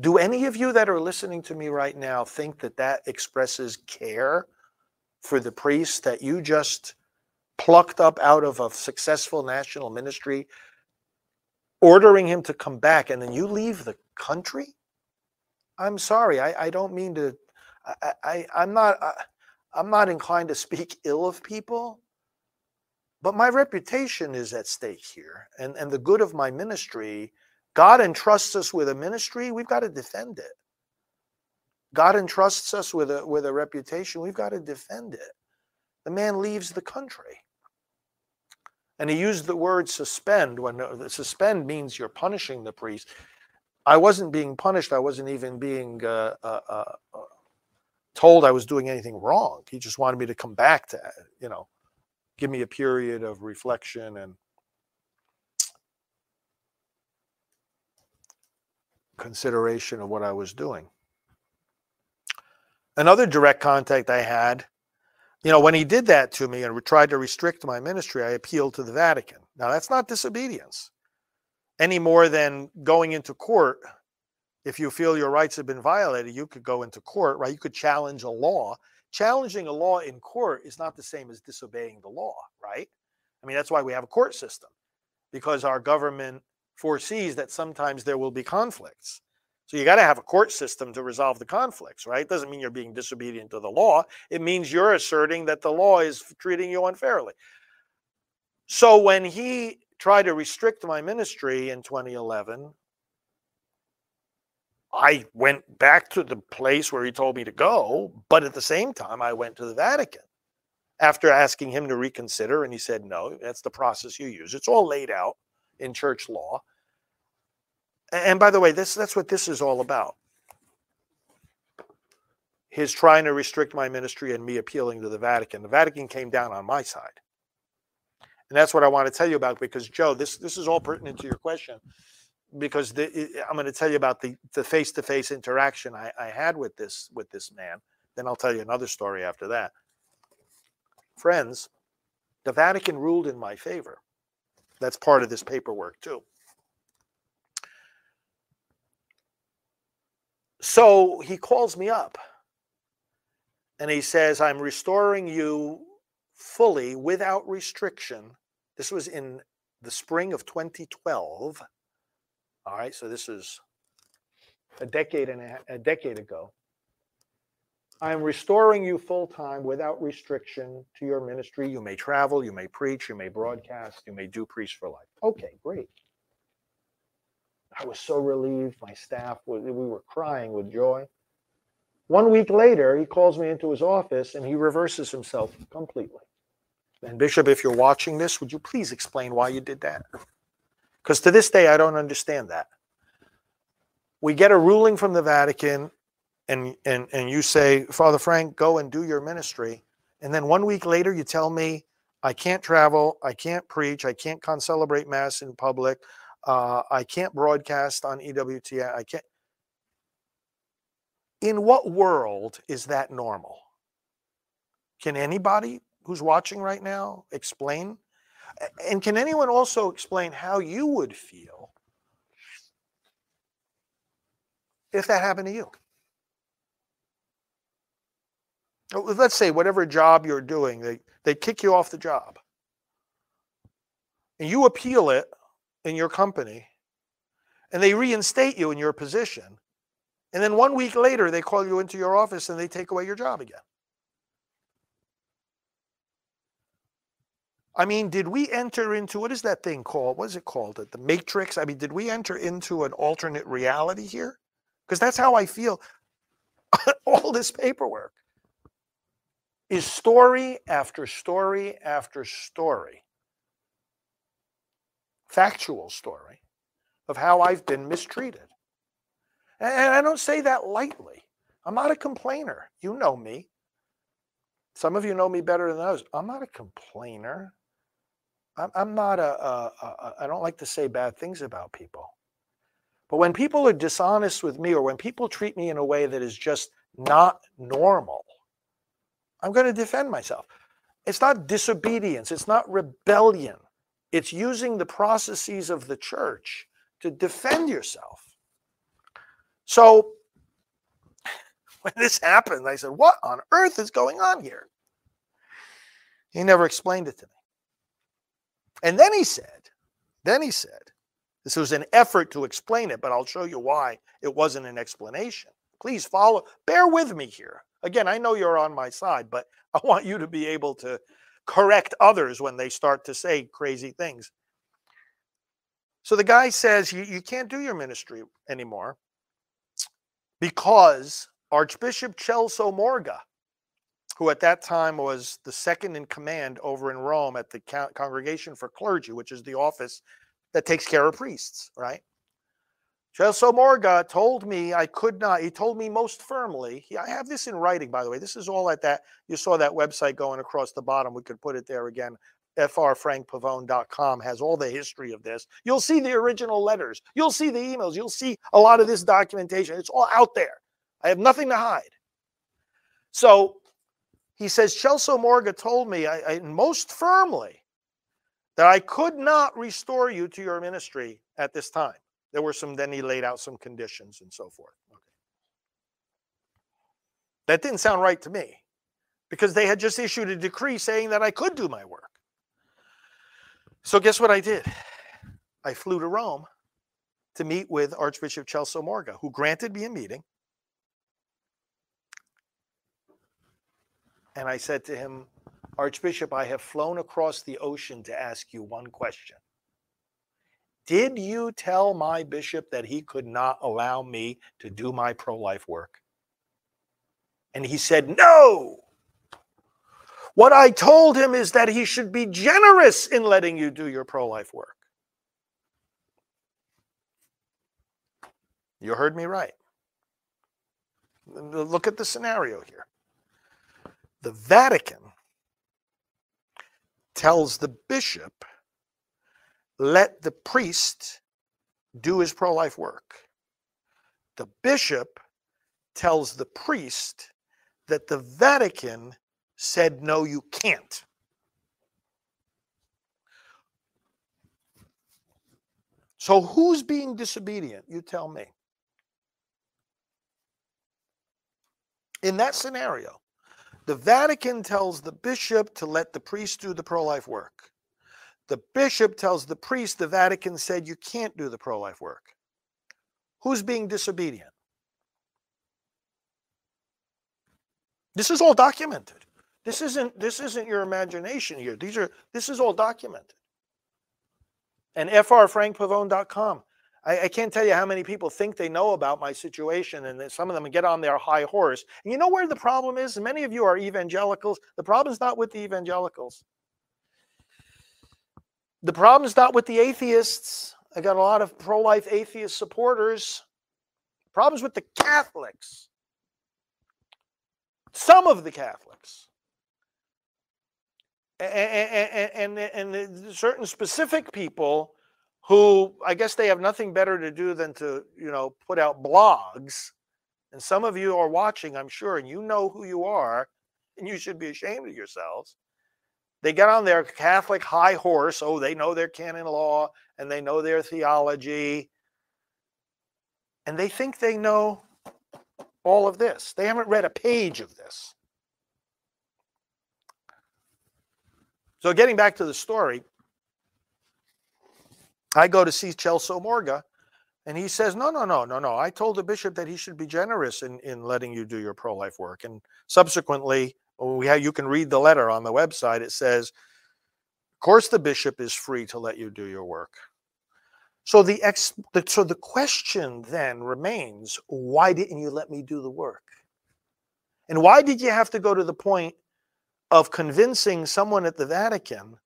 Do any of you that are listening to me right now think that that expresses care for the priest that you just plucked up out of a successful national ministry, ordering him to come back, and then you leave the country? I'm sorry, I, I don't mean to. I, I I'm not. I, I'm not inclined to speak [LAUGHS] ill of people, but my reputation is at stake here, and and the good of my ministry God entrusts us with a ministry, we've got to defend it. God entrusts us with a with a reputation, we've got to defend it. The man leaves the country. And he used the word suspend when uh, suspend means you're punishing the priest. I wasn't being punished. I wasn't even being uh, uh, uh, uh told I was doing anything wrong. He just wanted me to come back to, you know, give me a period of reflection and consideration of what I was doing. Another direct contact I had, you know, when he did that to me and tried to restrict my ministry, I appealed to the Vatican. Now, that's not disobedience any more than going into court. If you feel your rights have been violated, you could go into court, right? You could challenge a law. Challenging a law in court is not the same as disobeying the law, right? I mean, that's why we have a court system because our government foresees that sometimes there will be conflicts. So you got to have a court system to resolve the conflicts, right? Doesn't mean you're being disobedient to the law. It means you're asserting that the law is treating you unfairly. So when he tried to restrict my ministry in 2011, I went back to the place where he told me to go, but at the same time, I went to the Vatican after asking him to reconsider. And he said, no, that's the process you use. It's all laid out in church law. And by the way, this that's what this is all about. His trying to restrict my ministry and me appealing to the Vatican. The Vatican came down on my side. And that's what I want to tell you about because Joe, this this is all pertinent to your question because the, I'm going to tell you about the the face-to-face interaction I, I had with this with this man. Then I'll tell you another story after that. Friends, the Vatican ruled in my favor. That's part of this paperwork too. So he calls me up and he says, I'm restoring you fully without restriction. This was in the spring of 2012. All right, so this is a decade and a, a decade ago. I am restoring you full time without restriction to your ministry. You may travel, you may preach, you may broadcast, you may do Priest for Life. Okay, great. I was so relieved. My staff, we were crying with joy. One week later, he calls me into his office and he reverses himself completely. And, Bishop, if you're watching this, would you please explain why you did that? Because to this day, I don't understand that. We get a ruling from the Vatican, and, and, and you say, Father Frank, go and do your ministry. And then one week later, you tell me, I can't travel, I can't preach, I can't concelebrate Mass in public, uh, I can't broadcast on EWTN, I can't. In what world is that normal? Can anybody who's watching right now explain? And can anyone also explain how you would feel if that happened to you? Let's say whatever job you're doing, they, they kick you off the job. And you appeal it in your company, and they reinstate you in your position. And then one week later, they call you into your office and they take away your job again. I mean, did we enter into what is that thing called? What is it called? The Matrix? I mean, did we enter into an alternate reality here? Because that's how I feel. [LAUGHS] All this paperwork is story after story after story, factual story of how I've been mistreated. And I don't say that lightly. I'm not a complainer. You know me. Some of you know me better than others. I'm not a complainer. I'm, not a, a, a, I don't like to say bad things about people. But when people are dishonest with me or when people treat me in a way that is just not normal, I'm going to defend myself. It's not disobedience, it's not rebellion. It's using the processes of the church to defend yourself. So [LAUGHS] when this happened, I said, What on earth is going on here? He never explained it to me. And then he said, then he said, this was an effort to explain it, but I'll show you why it wasn't an explanation. Please follow, bear with me here. Again, I know you're on my side, but [LAUGHS] I want you to be able to correct others when they start to say crazy things. So the guy says, You, you can't do your ministry anymore because Archbishop Celso Morga who at that time was the second in command over in Rome at the Congregation for Clergy, which is the office that takes care of priests, right? Celso Morga told me I could not, he told me most firmly, he, I have this in writing, by the way. This is all at that, you saw that website going across the bottom. We could put it there again. frfrankpavone.com has all the history of this. You'll see the original letters. You'll see the emails. You'll see a lot of this documentation. It's all out there. I have nothing to hide. So he says, Celso Morga told me I, I, most firmly that I could not restore you to your ministry at this time. There were some, then he laid out some conditions and so forth. Okay. That didn't sound right to me because they had just issued a decree saying that I could do my work. So, guess what I did? I flew to Rome to meet with Archbishop Celso Morga, who granted me a meeting And I said to him, Archbishop, I have flown across the ocean to ask you one question. Did you tell my bishop that he could not allow me to do my pro life work? And he said, No. What I told him is that he should be generous in letting you do your pro life work. You heard me right. Look at the scenario here the Vatican tells the bishop, let the priest do his pro life work. The bishop tells the priest that the Vatican said, no, you can't. So who's being disobedient? You tell me. In that scenario, the Vatican tells the bishop to let the priest do the pro life work. The bishop tells the priest the Vatican said you can't do the pro life work. Who's being disobedient? This is all documented. This isn't this isn't your imagination here. These are this is all documented. And frfrankpavone.com. I, I can't tell you how many people think they know about my situation, and some of them get on their high horse. And you know where the problem is? Many of you are evangelicals. The problem is not with the evangelicals. The problem is not with the atheists. I got a lot of pro life atheist supporters. Problems with the Catholics. Some of the Catholics. And, and, and, and certain specific people who I guess they have nothing better to do than to, you know, put out blogs. And some of you are watching, I'm sure, and you know who you are, and you should be ashamed of yourselves. They get on their Catholic high horse. Oh, they know their canon law and they know their theology. And they think they know all of this. They haven't read a page of this. So, getting back to the story, I go to see Celso Morga, and he says, No, no, no, no, no. I told the bishop that he should be generous in, in letting you do your pro life work. And subsequently, Oh, we have, you can read the letter on the website. It says, Of course, the bishop is free to let you do your work. So the, ex, the so the question then remains, why didn't you let me do the work? And why did you have to go to the point of convincing someone at the Vatican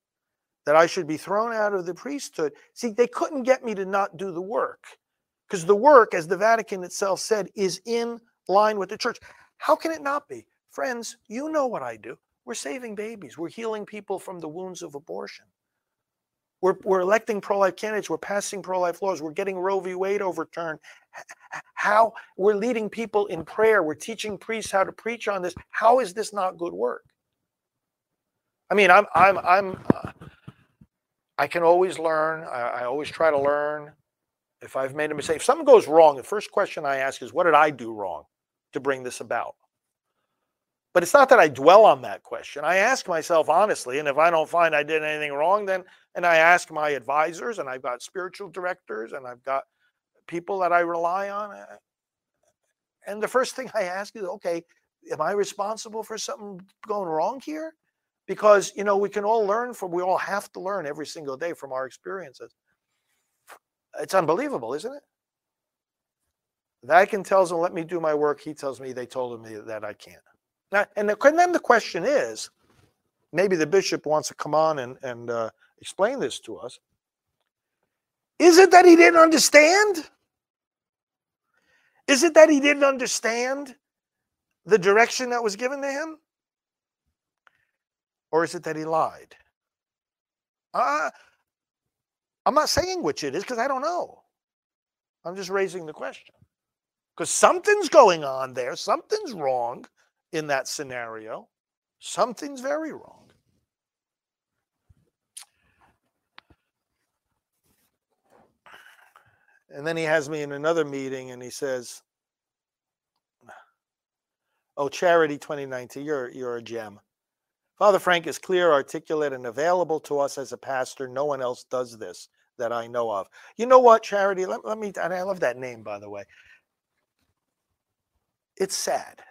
that I should be thrown out of the priesthood? See, they couldn't get me to not do the work because the work, as the Vatican itself said, is in line with the church. How can it not be? Friends, you know what I do. We're saving babies. We're healing people from the wounds of abortion. We're, we're electing pro life candidates. We're passing pro life laws. We're getting Roe v. Wade overturned. How we're leading people in prayer. We're teaching priests how to preach on this. How is this not good work? I mean, I'm, I'm, I'm, uh, I can always learn. I, I always try to learn. If I've made a mistake, if something goes wrong, the first question I ask is, what did I do wrong to bring this about? But it's not that I dwell on that question. I ask myself honestly, and if I don't find I did anything wrong, then and I ask my advisors, and I've got spiritual directors, and I've got people that I rely on. Eh, and the first thing I ask is, okay, am I responsible for something going wrong here? Because you know we can all learn from. We all have to learn every single day from our experiences. It's unbelievable, isn't it? Vatican tells him, "Let me do my work." He tells me they told me that I can't. Now, and, the, and then the question is, maybe the bishop wants to come on and, and uh, explain this to us. Is it that he didn't understand? Is it that he didn't understand the direction that was given to him? Or is it that he lied? Uh, I'm not saying which it is because I don't know. I'm just raising the question. Because something's going on there, something's wrong in that scenario, something's very wrong. And then he has me in another meeting and he says, Oh, Charity 2019, you're, you're a gem. Father Frank is clear, articulate, and available to us as a pastor. No one else does this that I know of. You know what, Charity? Let, let me, and I love that name, by the way. It's sad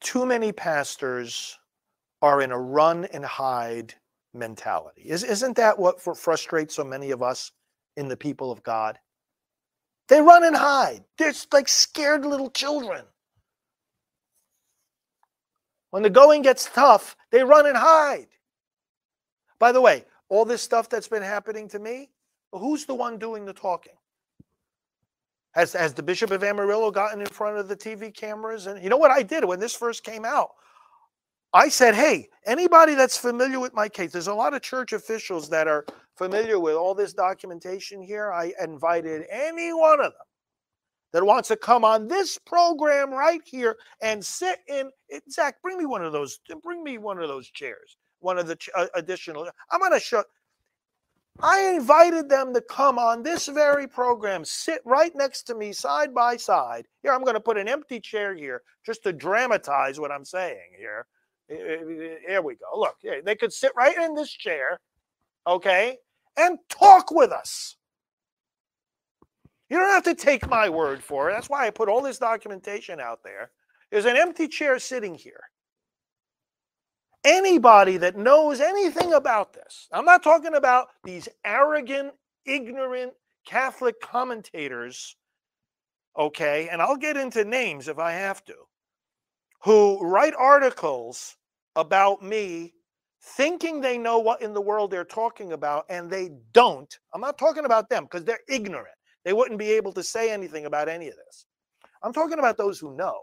too many pastors are in a run and hide mentality. Is, isn't that what frustrates so many of us in the people of God? They run and hide. They're like scared little children. When the going gets tough, they run and hide. By the way, all this stuff that's been happening to me, who's the one doing the talking? Has, has the Bishop of Amarillo gotten in front of the TV cameras? And you know what I did when this first came out? I said, hey, anybody that's familiar with my case, there's a lot of church officials that are familiar with all this documentation here. I invited any one of them that wants to come on this program right here and sit in. Zach, bring me one of those. Bring me one of those chairs. One of the ch- uh, additional. I'm going to show. I invited them to come on this very program, sit right next to me side by side. Here, I'm going to put an empty chair here just to dramatize what I'm saying here. Here we go. Look, they could sit right in this chair, okay, and talk with us. You don't have to take my word for it. That's why I put all this documentation out there. There's an empty chair sitting here. Anybody that knows anything about this, I'm not talking about these arrogant, ignorant Catholic commentators, okay, and I'll get into names if I have to, who write articles about me thinking they know what in the world they're talking about and they don't. I'm not talking about them because they're ignorant. They wouldn't be able to say anything about any of this. I'm talking about those who know.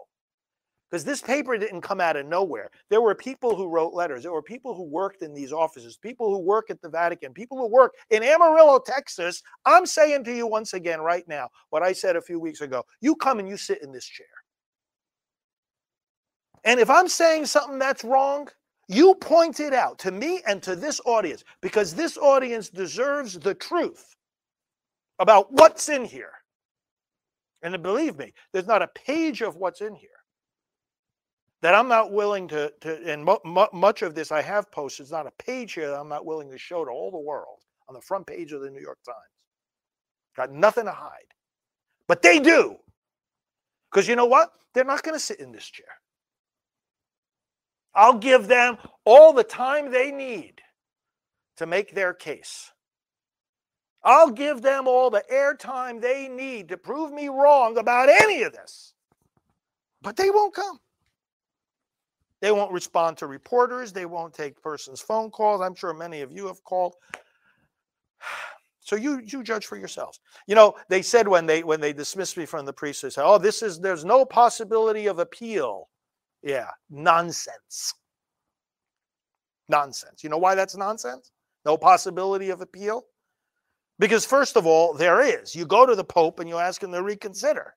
Because this paper didn't come out of nowhere. There were people who wrote letters. There were people who worked in these offices, people who work at the Vatican, people who work in Amarillo, Texas. I'm saying to you once again, right now, what I said a few weeks ago you come and you sit in this chair. And if I'm saying something that's wrong, you point it out to me and to this audience because this audience deserves the truth about what's in here. And believe me, there's not a page of what's in here that I'm not willing to, to and mu- mu- much of this I have posted. It's not a page here that I'm not willing to show to all the world on the front page of the New York Times. Got nothing to hide. But they do. Because you know what? They're not going to sit in this chair. I'll give them all the time they need to make their case. I'll give them all the airtime they need to prove me wrong about any of this. But they won't come. They won't respond to reporters. They won't take persons' phone calls. I'm sure many of you have called. [SIGHS] So you you judge for yourselves. You know, they said when they when they dismissed me from the priesthood, they said, "Oh, this is there's no possibility of appeal." Yeah, nonsense. Nonsense. You know why that's nonsense? No possibility of appeal? Because, first of all, there is. You go to the Pope and you ask him to reconsider.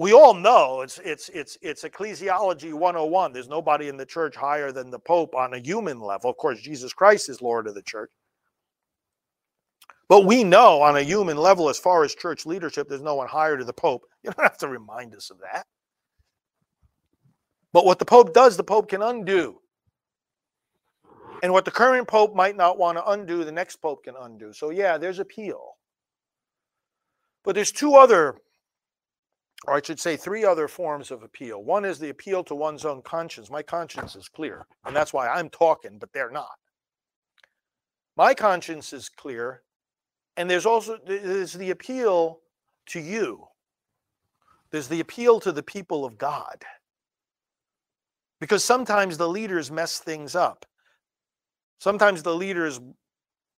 We all know it's it's it's it's ecclesiology 101. There's nobody in the church higher than the Pope on a human level. Of course, Jesus Christ is Lord of the church. But we know on a human level, as far as church leadership, there's no one higher to the Pope. [LAUGHS] You don't have to remind us of that. But what the Pope does, the Pope can undo. And what the current pope might not want to undo, the next pope can undo. So, yeah, there's appeal. But there's two other, or I should say, three other forms of appeal. One is the appeal to one's own conscience. My conscience is clear, and that's why I'm talking, but they're not. My conscience is clear, and there's also there's the appeal to you. There's the appeal to the people of God. Because sometimes the leaders mess things up. Sometimes the leaders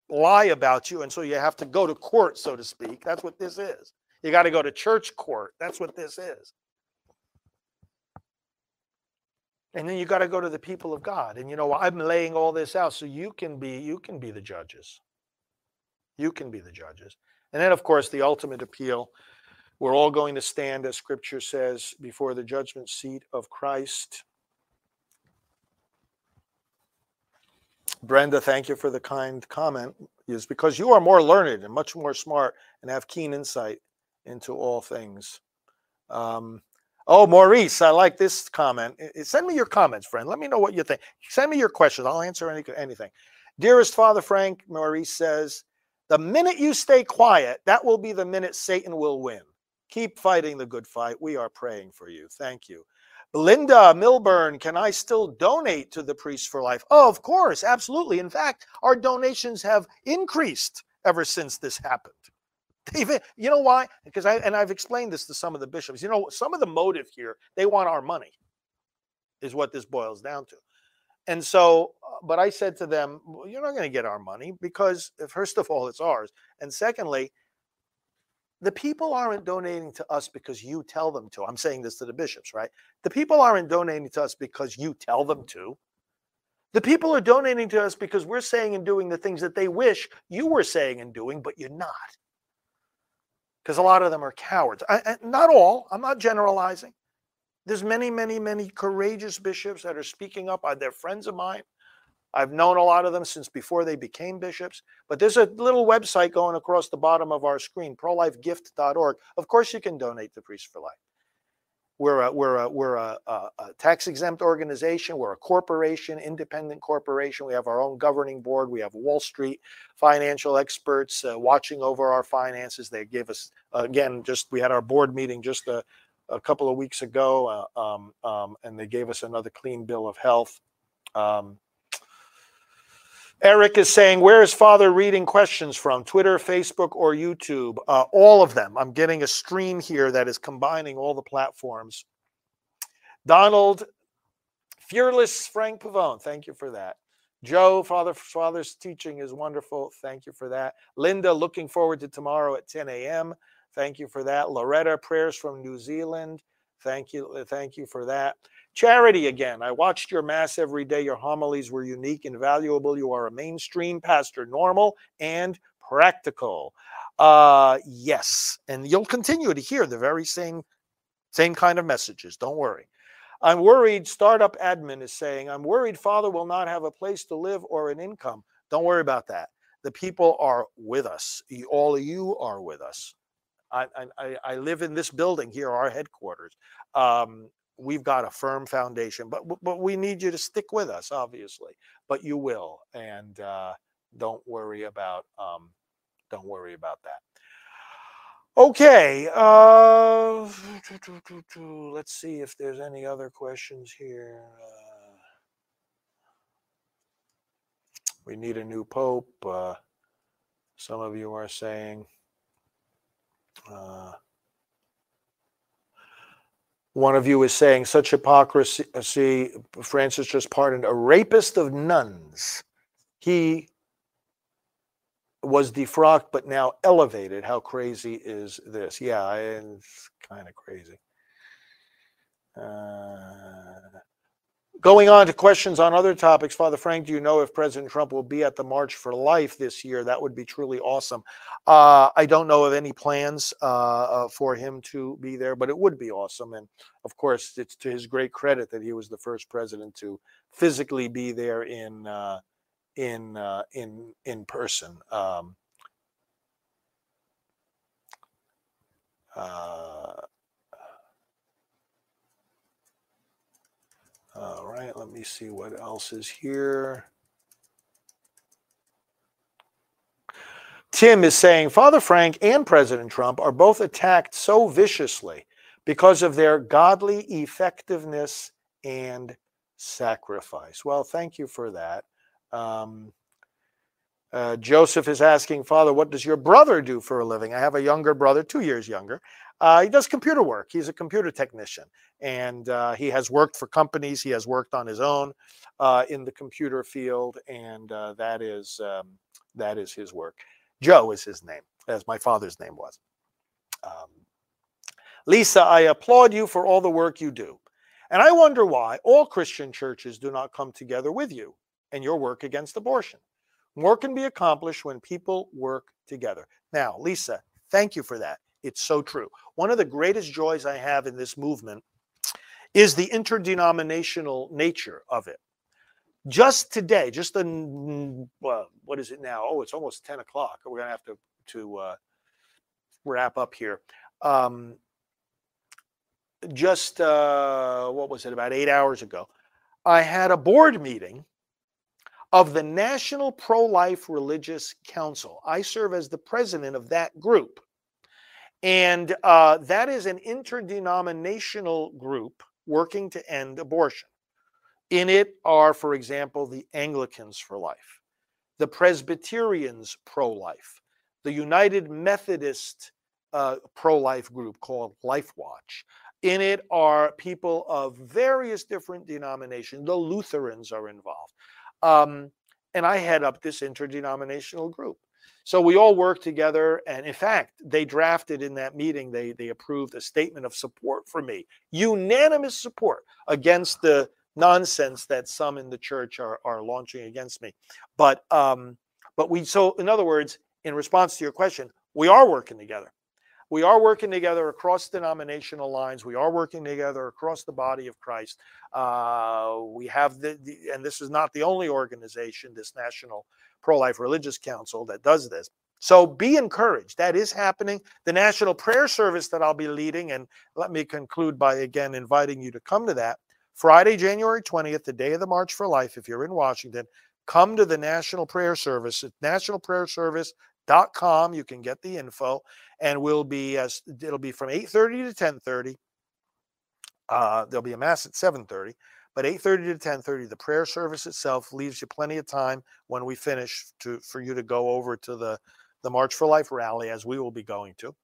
lie about you, and so you have to go to court, so to speak. That's what this is. You got to go to church court. That's what this is. And then you got to go to the people of God. And you know, I'm laying all this out so you can be you can be the judges. You can be the judges. And then of course the ultimate appeal we're all going to stand as scripture says before the judgment seat of Christ. Brenda, thank you for the kind comment. Is because you are more learned and much more smart and have keen insight into all things. Um, oh, Maurice, I like this comment. Send me your comments, friend. Let me know what you think. Send me your questions. I'll answer any, anything. Dearest Father Frank, Maurice says, the minute you stay quiet, that will be the minute Satan will win. Keep fighting the good fight. We are praying for you. Thank you. Linda Milburn, can I still donate to the Priests for Life? Oh, of course, absolutely. In fact, our donations have increased ever since this happened. David, you know why? Because I and I've explained this to some of the bishops. You know, some of the motive here, they want our money, is what this boils down to. And so, uh, but I said to them, well, you're not going to get our money because, first of all, it's ours. And secondly, the people aren't donating to us because you tell them to. I'm saying this to the bishops, right? The people aren't donating to us because you tell them to. The people are donating to us because we're saying and doing the things that they wish you were saying and doing, but you're not. Because a lot of them are cowards. I, I, not all, I'm not generalizing. There's many, many, many courageous bishops that are speaking up. They're friends of mine. I've known a lot of them since before they became bishops. But there's a little website going across the bottom of our screen, prolifegift.org. Of course, you can donate to Priests for Life. We're a, we're a, we're a, a, a tax exempt organization. We're a corporation, independent corporation. We have our own governing board. We have Wall Street financial experts uh, watching over our finances. They give us, uh, again, just we had our board meeting just a, a couple of weeks ago, uh, um, um, and they gave us another clean bill of health. Um, Eric is saying, where is Father reading questions from? Twitter, Facebook, or YouTube? Uh, all of them. I'm getting a stream here that is combining all the platforms. Donald, fearless Frank Pavone, thank you for that. Joe, Father, Father's teaching is wonderful. Thank you for that. Linda, looking forward to tomorrow at 10 a.m. Thank you for that. Loretta, prayers from New Zealand. Thank you. Thank you for that. Charity again. I watched your mass every day. Your homilies were unique and valuable. You are a mainstream pastor, normal and practical. Uh, yes, and you'll continue to hear the very same same kind of messages. Don't worry. I'm worried. Startup admin is saying, I'm worried Father will not have a place to live or an income. Don't worry about that. The people are with us. All of you are with us. I, I, I live in this building here, our headquarters. Um, we've got a firm foundation, but but we need you to stick with us, obviously. But you will, and uh, don't worry about um, don't worry about that. Okay, uh, [SNIFFS] let's see if there's any other questions here. Uh, we need a new pope. Uh, some of you are saying. Uh, one of you is saying such hypocrisy. Francis just pardoned a rapist of nuns. He was defrocked, but now elevated. How crazy is this? Yeah, it's kind of crazy. Uh, Going on to questions on other topics, Father Frank, do you know if President Trump will be at the March for Life this year? That would be truly awesome. Uh, I don't know of any plans uh, uh, for him to be there, but it would be awesome. And of course, it's to his great credit that he was the first president to physically be there in uh, in uh, in in person. Um, uh, All right, let me see what else is here. Tim is saying Father Frank and President Trump are both attacked so viciously because of their godly effectiveness and sacrifice. Well, thank you for that. Um, uh, Joseph is asking, Father, what does your brother do for a living? I have a younger brother, two years younger. Uh, he does computer work. He's a computer technician, and uh, he has worked for companies. He has worked on his own uh, in the computer field, and uh, that is um, that is his work. Joe is his name, as my father's name was. Um, Lisa, I applaud you for all the work you do, and I wonder why all Christian churches do not come together with you and your work against abortion. More can be accomplished when people work together. Now, Lisa, thank you for that. It's so true. One of the greatest joys I have in this movement is the interdenominational nature of it. Just today, just the well, what is it now? Oh, it's almost 10 o'clock. We're to have to, to uh, wrap up here. Um, just, uh, what was it, about eight hours ago, I had a board meeting of the National Pro Life Religious Council. I serve as the president of that group. And uh, that is an interdenominational group working to end abortion. In it are, for example, the Anglicans for Life, the Presbyterians pro life, the United Methodist uh, pro life group called Life Watch. In it are people of various different denominations. The Lutherans are involved. Um, and I head up this interdenominational group. So we all work together. And in fact, they drafted in that meeting, they, they approved a statement of support for me, unanimous support against the nonsense that some in the church are, are launching against me. But, um, but we, so in other words, in response to your question, we are working together. We are working together across denominational lines. We are working together across the body of Christ. Uh, we have the, the, and this is not the only organization, this National Pro Life Religious Council, that does this. So be encouraged. That is happening. The National Prayer Service that I'll be leading, and let me conclude by again inviting you to come to that. Friday, January 20th, the day of the March for Life, if you're in Washington, come to the National Prayer Service. It's nationalprayerservice.com. You can get the info, and we'll be as it'll be from 8:30 to 10:30. Uh, there'll be a mass at 7:30, but 8:30 to 10:30, the prayer service itself leaves you plenty of time when we finish to for you to go over to the the March for Life rally, as we will be going to,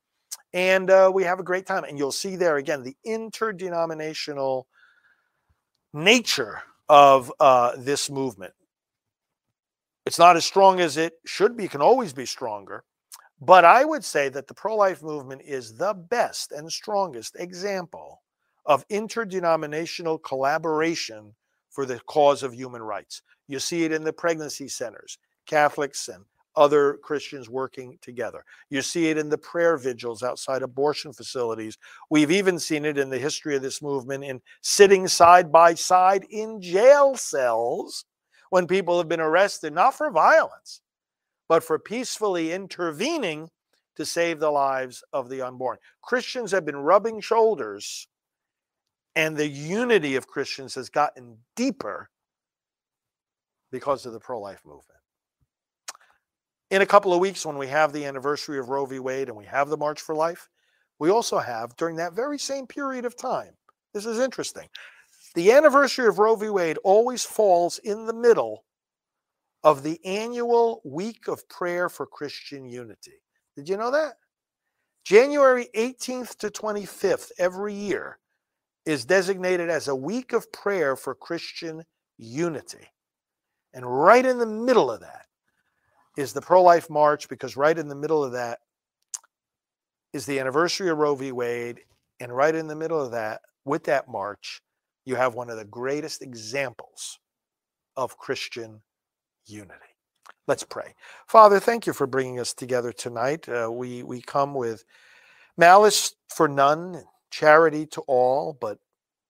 and uh, we have a great time. And you'll see there again the interdenominational nature of uh, this movement. It's not as strong as it should be, can always be stronger. But I would say that the pro life movement is the best and strongest example of interdenominational collaboration for the cause of human rights. You see it in the pregnancy centers, Catholics and other Christians working together. You see it in the prayer vigils outside abortion facilities. We've even seen it in the history of this movement in sitting side by side in jail cells when people have been arrested, not for violence, but for peacefully intervening to save the lives of the unborn. Christians have been rubbing shoulders, and the unity of Christians has gotten deeper because of the pro life movement in a couple of weeks when we have the anniversary of Roe v. Wade and we have the March for Life, we also have during that very same period of time. This is interesting. The anniversary of Roe v. Wade always falls in the middle of the annual week of prayer for Christian unity. Did you know that? January 18th to 25th every year is designated as a week of prayer for Christian unity. And right in the middle of that is the pro life march because right in the middle of that is the anniversary of Roe v. Wade. And right in the middle of that, with that march, you have one of the greatest examples of Christian unity. Let's pray. Father, thank you for bringing us together tonight. Uh, we, we come with malice for none, charity to all, but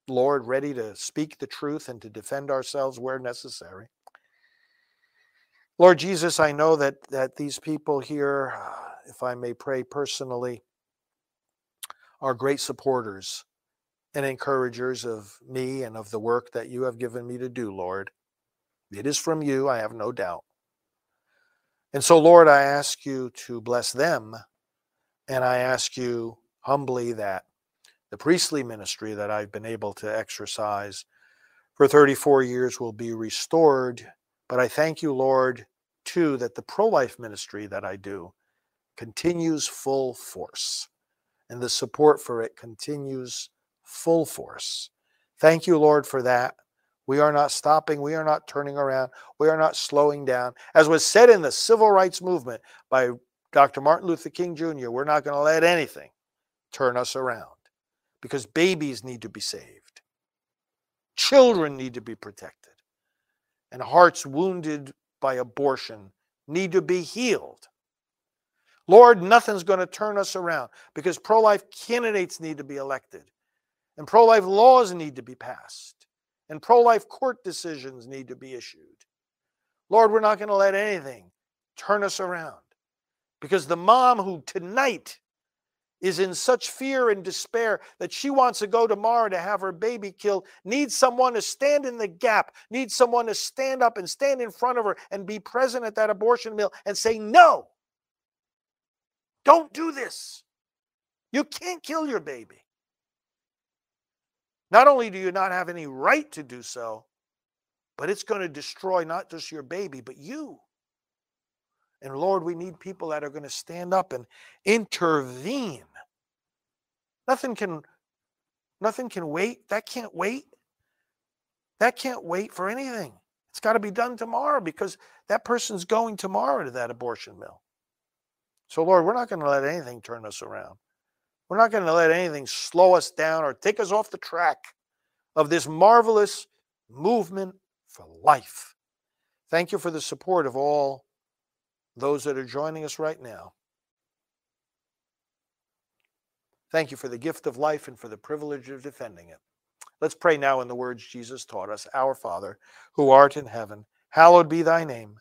Lord, ready to speak the truth and to defend ourselves where necessary. Lord Jesus, I know that that these people here, if I may pray personally, are great supporters and encouragers of me and of the work that you have given me to do, Lord. It is from you, I have no doubt. And so, Lord, I ask you to bless them. And I ask you humbly that the priestly ministry that I've been able to exercise for 34 years will be restored but I thank you, Lord, too, that the pro life ministry that I do continues full force and the support for it continues full force. Thank you, Lord, for that. We are not stopping. We are not turning around. We are not slowing down. As was said in the civil rights movement by Dr. Martin Luther King Jr., we're not going to let anything turn us around because babies need to be saved, children need to be protected and hearts wounded by abortion need to be healed. Lord, nothing's going to turn us around because pro life candidates need to be elected, and pro life laws need to be passed, and pro life court decisions need to be issued. Lord, we're not going to let anything turn us around because the mom who tonight is in such fear and despair that she wants to go tomorrow to have her baby killed, needs someone to stand in the gap, needs someone to stand up and stand in front of her and be present at that abortion mill and say, No, don't do this. You can't kill your baby. Not only do you not have any right to do so, but it's going to destroy not just your baby, but you. And Lord, we need people that are going to stand up and intervene. Nothing can nothing can wait. That can't wait. That can't wait for anything. It's got to be done tomorrow because that person's going tomorrow to that abortion mill. So Lord, we're not going to let anything turn us around. We're not going to let anything slow us down or take us off the track of this marvelous movement for life. Thank you for the support of all those that are joining us right now. Thank you for the gift of life and for the privilege of defending it. Let's pray now in the words Jesus taught us Our Father, who art in heaven, hallowed be thy name.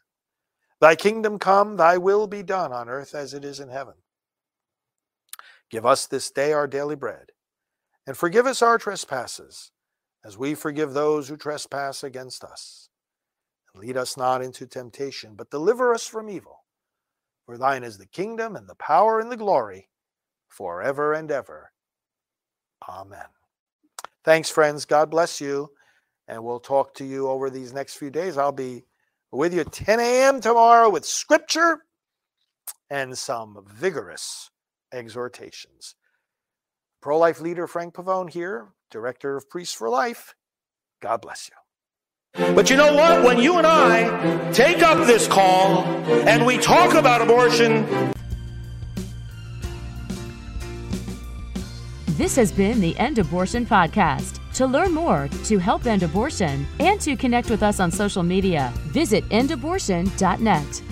Thy kingdom come, thy will be done on earth as it is in heaven. Give us this day our daily bread, and forgive us our trespasses, as we forgive those who trespass against us. And lead us not into temptation, but deliver us from evil. For thine is the kingdom and the power and the glory forever and ever. Amen. Thanks, friends. God bless you. And we'll talk to you over these next few days. I'll be with you at 10 a.m. tomorrow with scripture and some vigorous exhortations. Pro life leader Frank Pavone here, director of Priests for Life. God bless you. But you know what? When you and I take up this call and we talk about abortion, This has been the End Abortion Podcast. To learn more, to help end abortion, and to connect with us on social media, visit endabortion.net.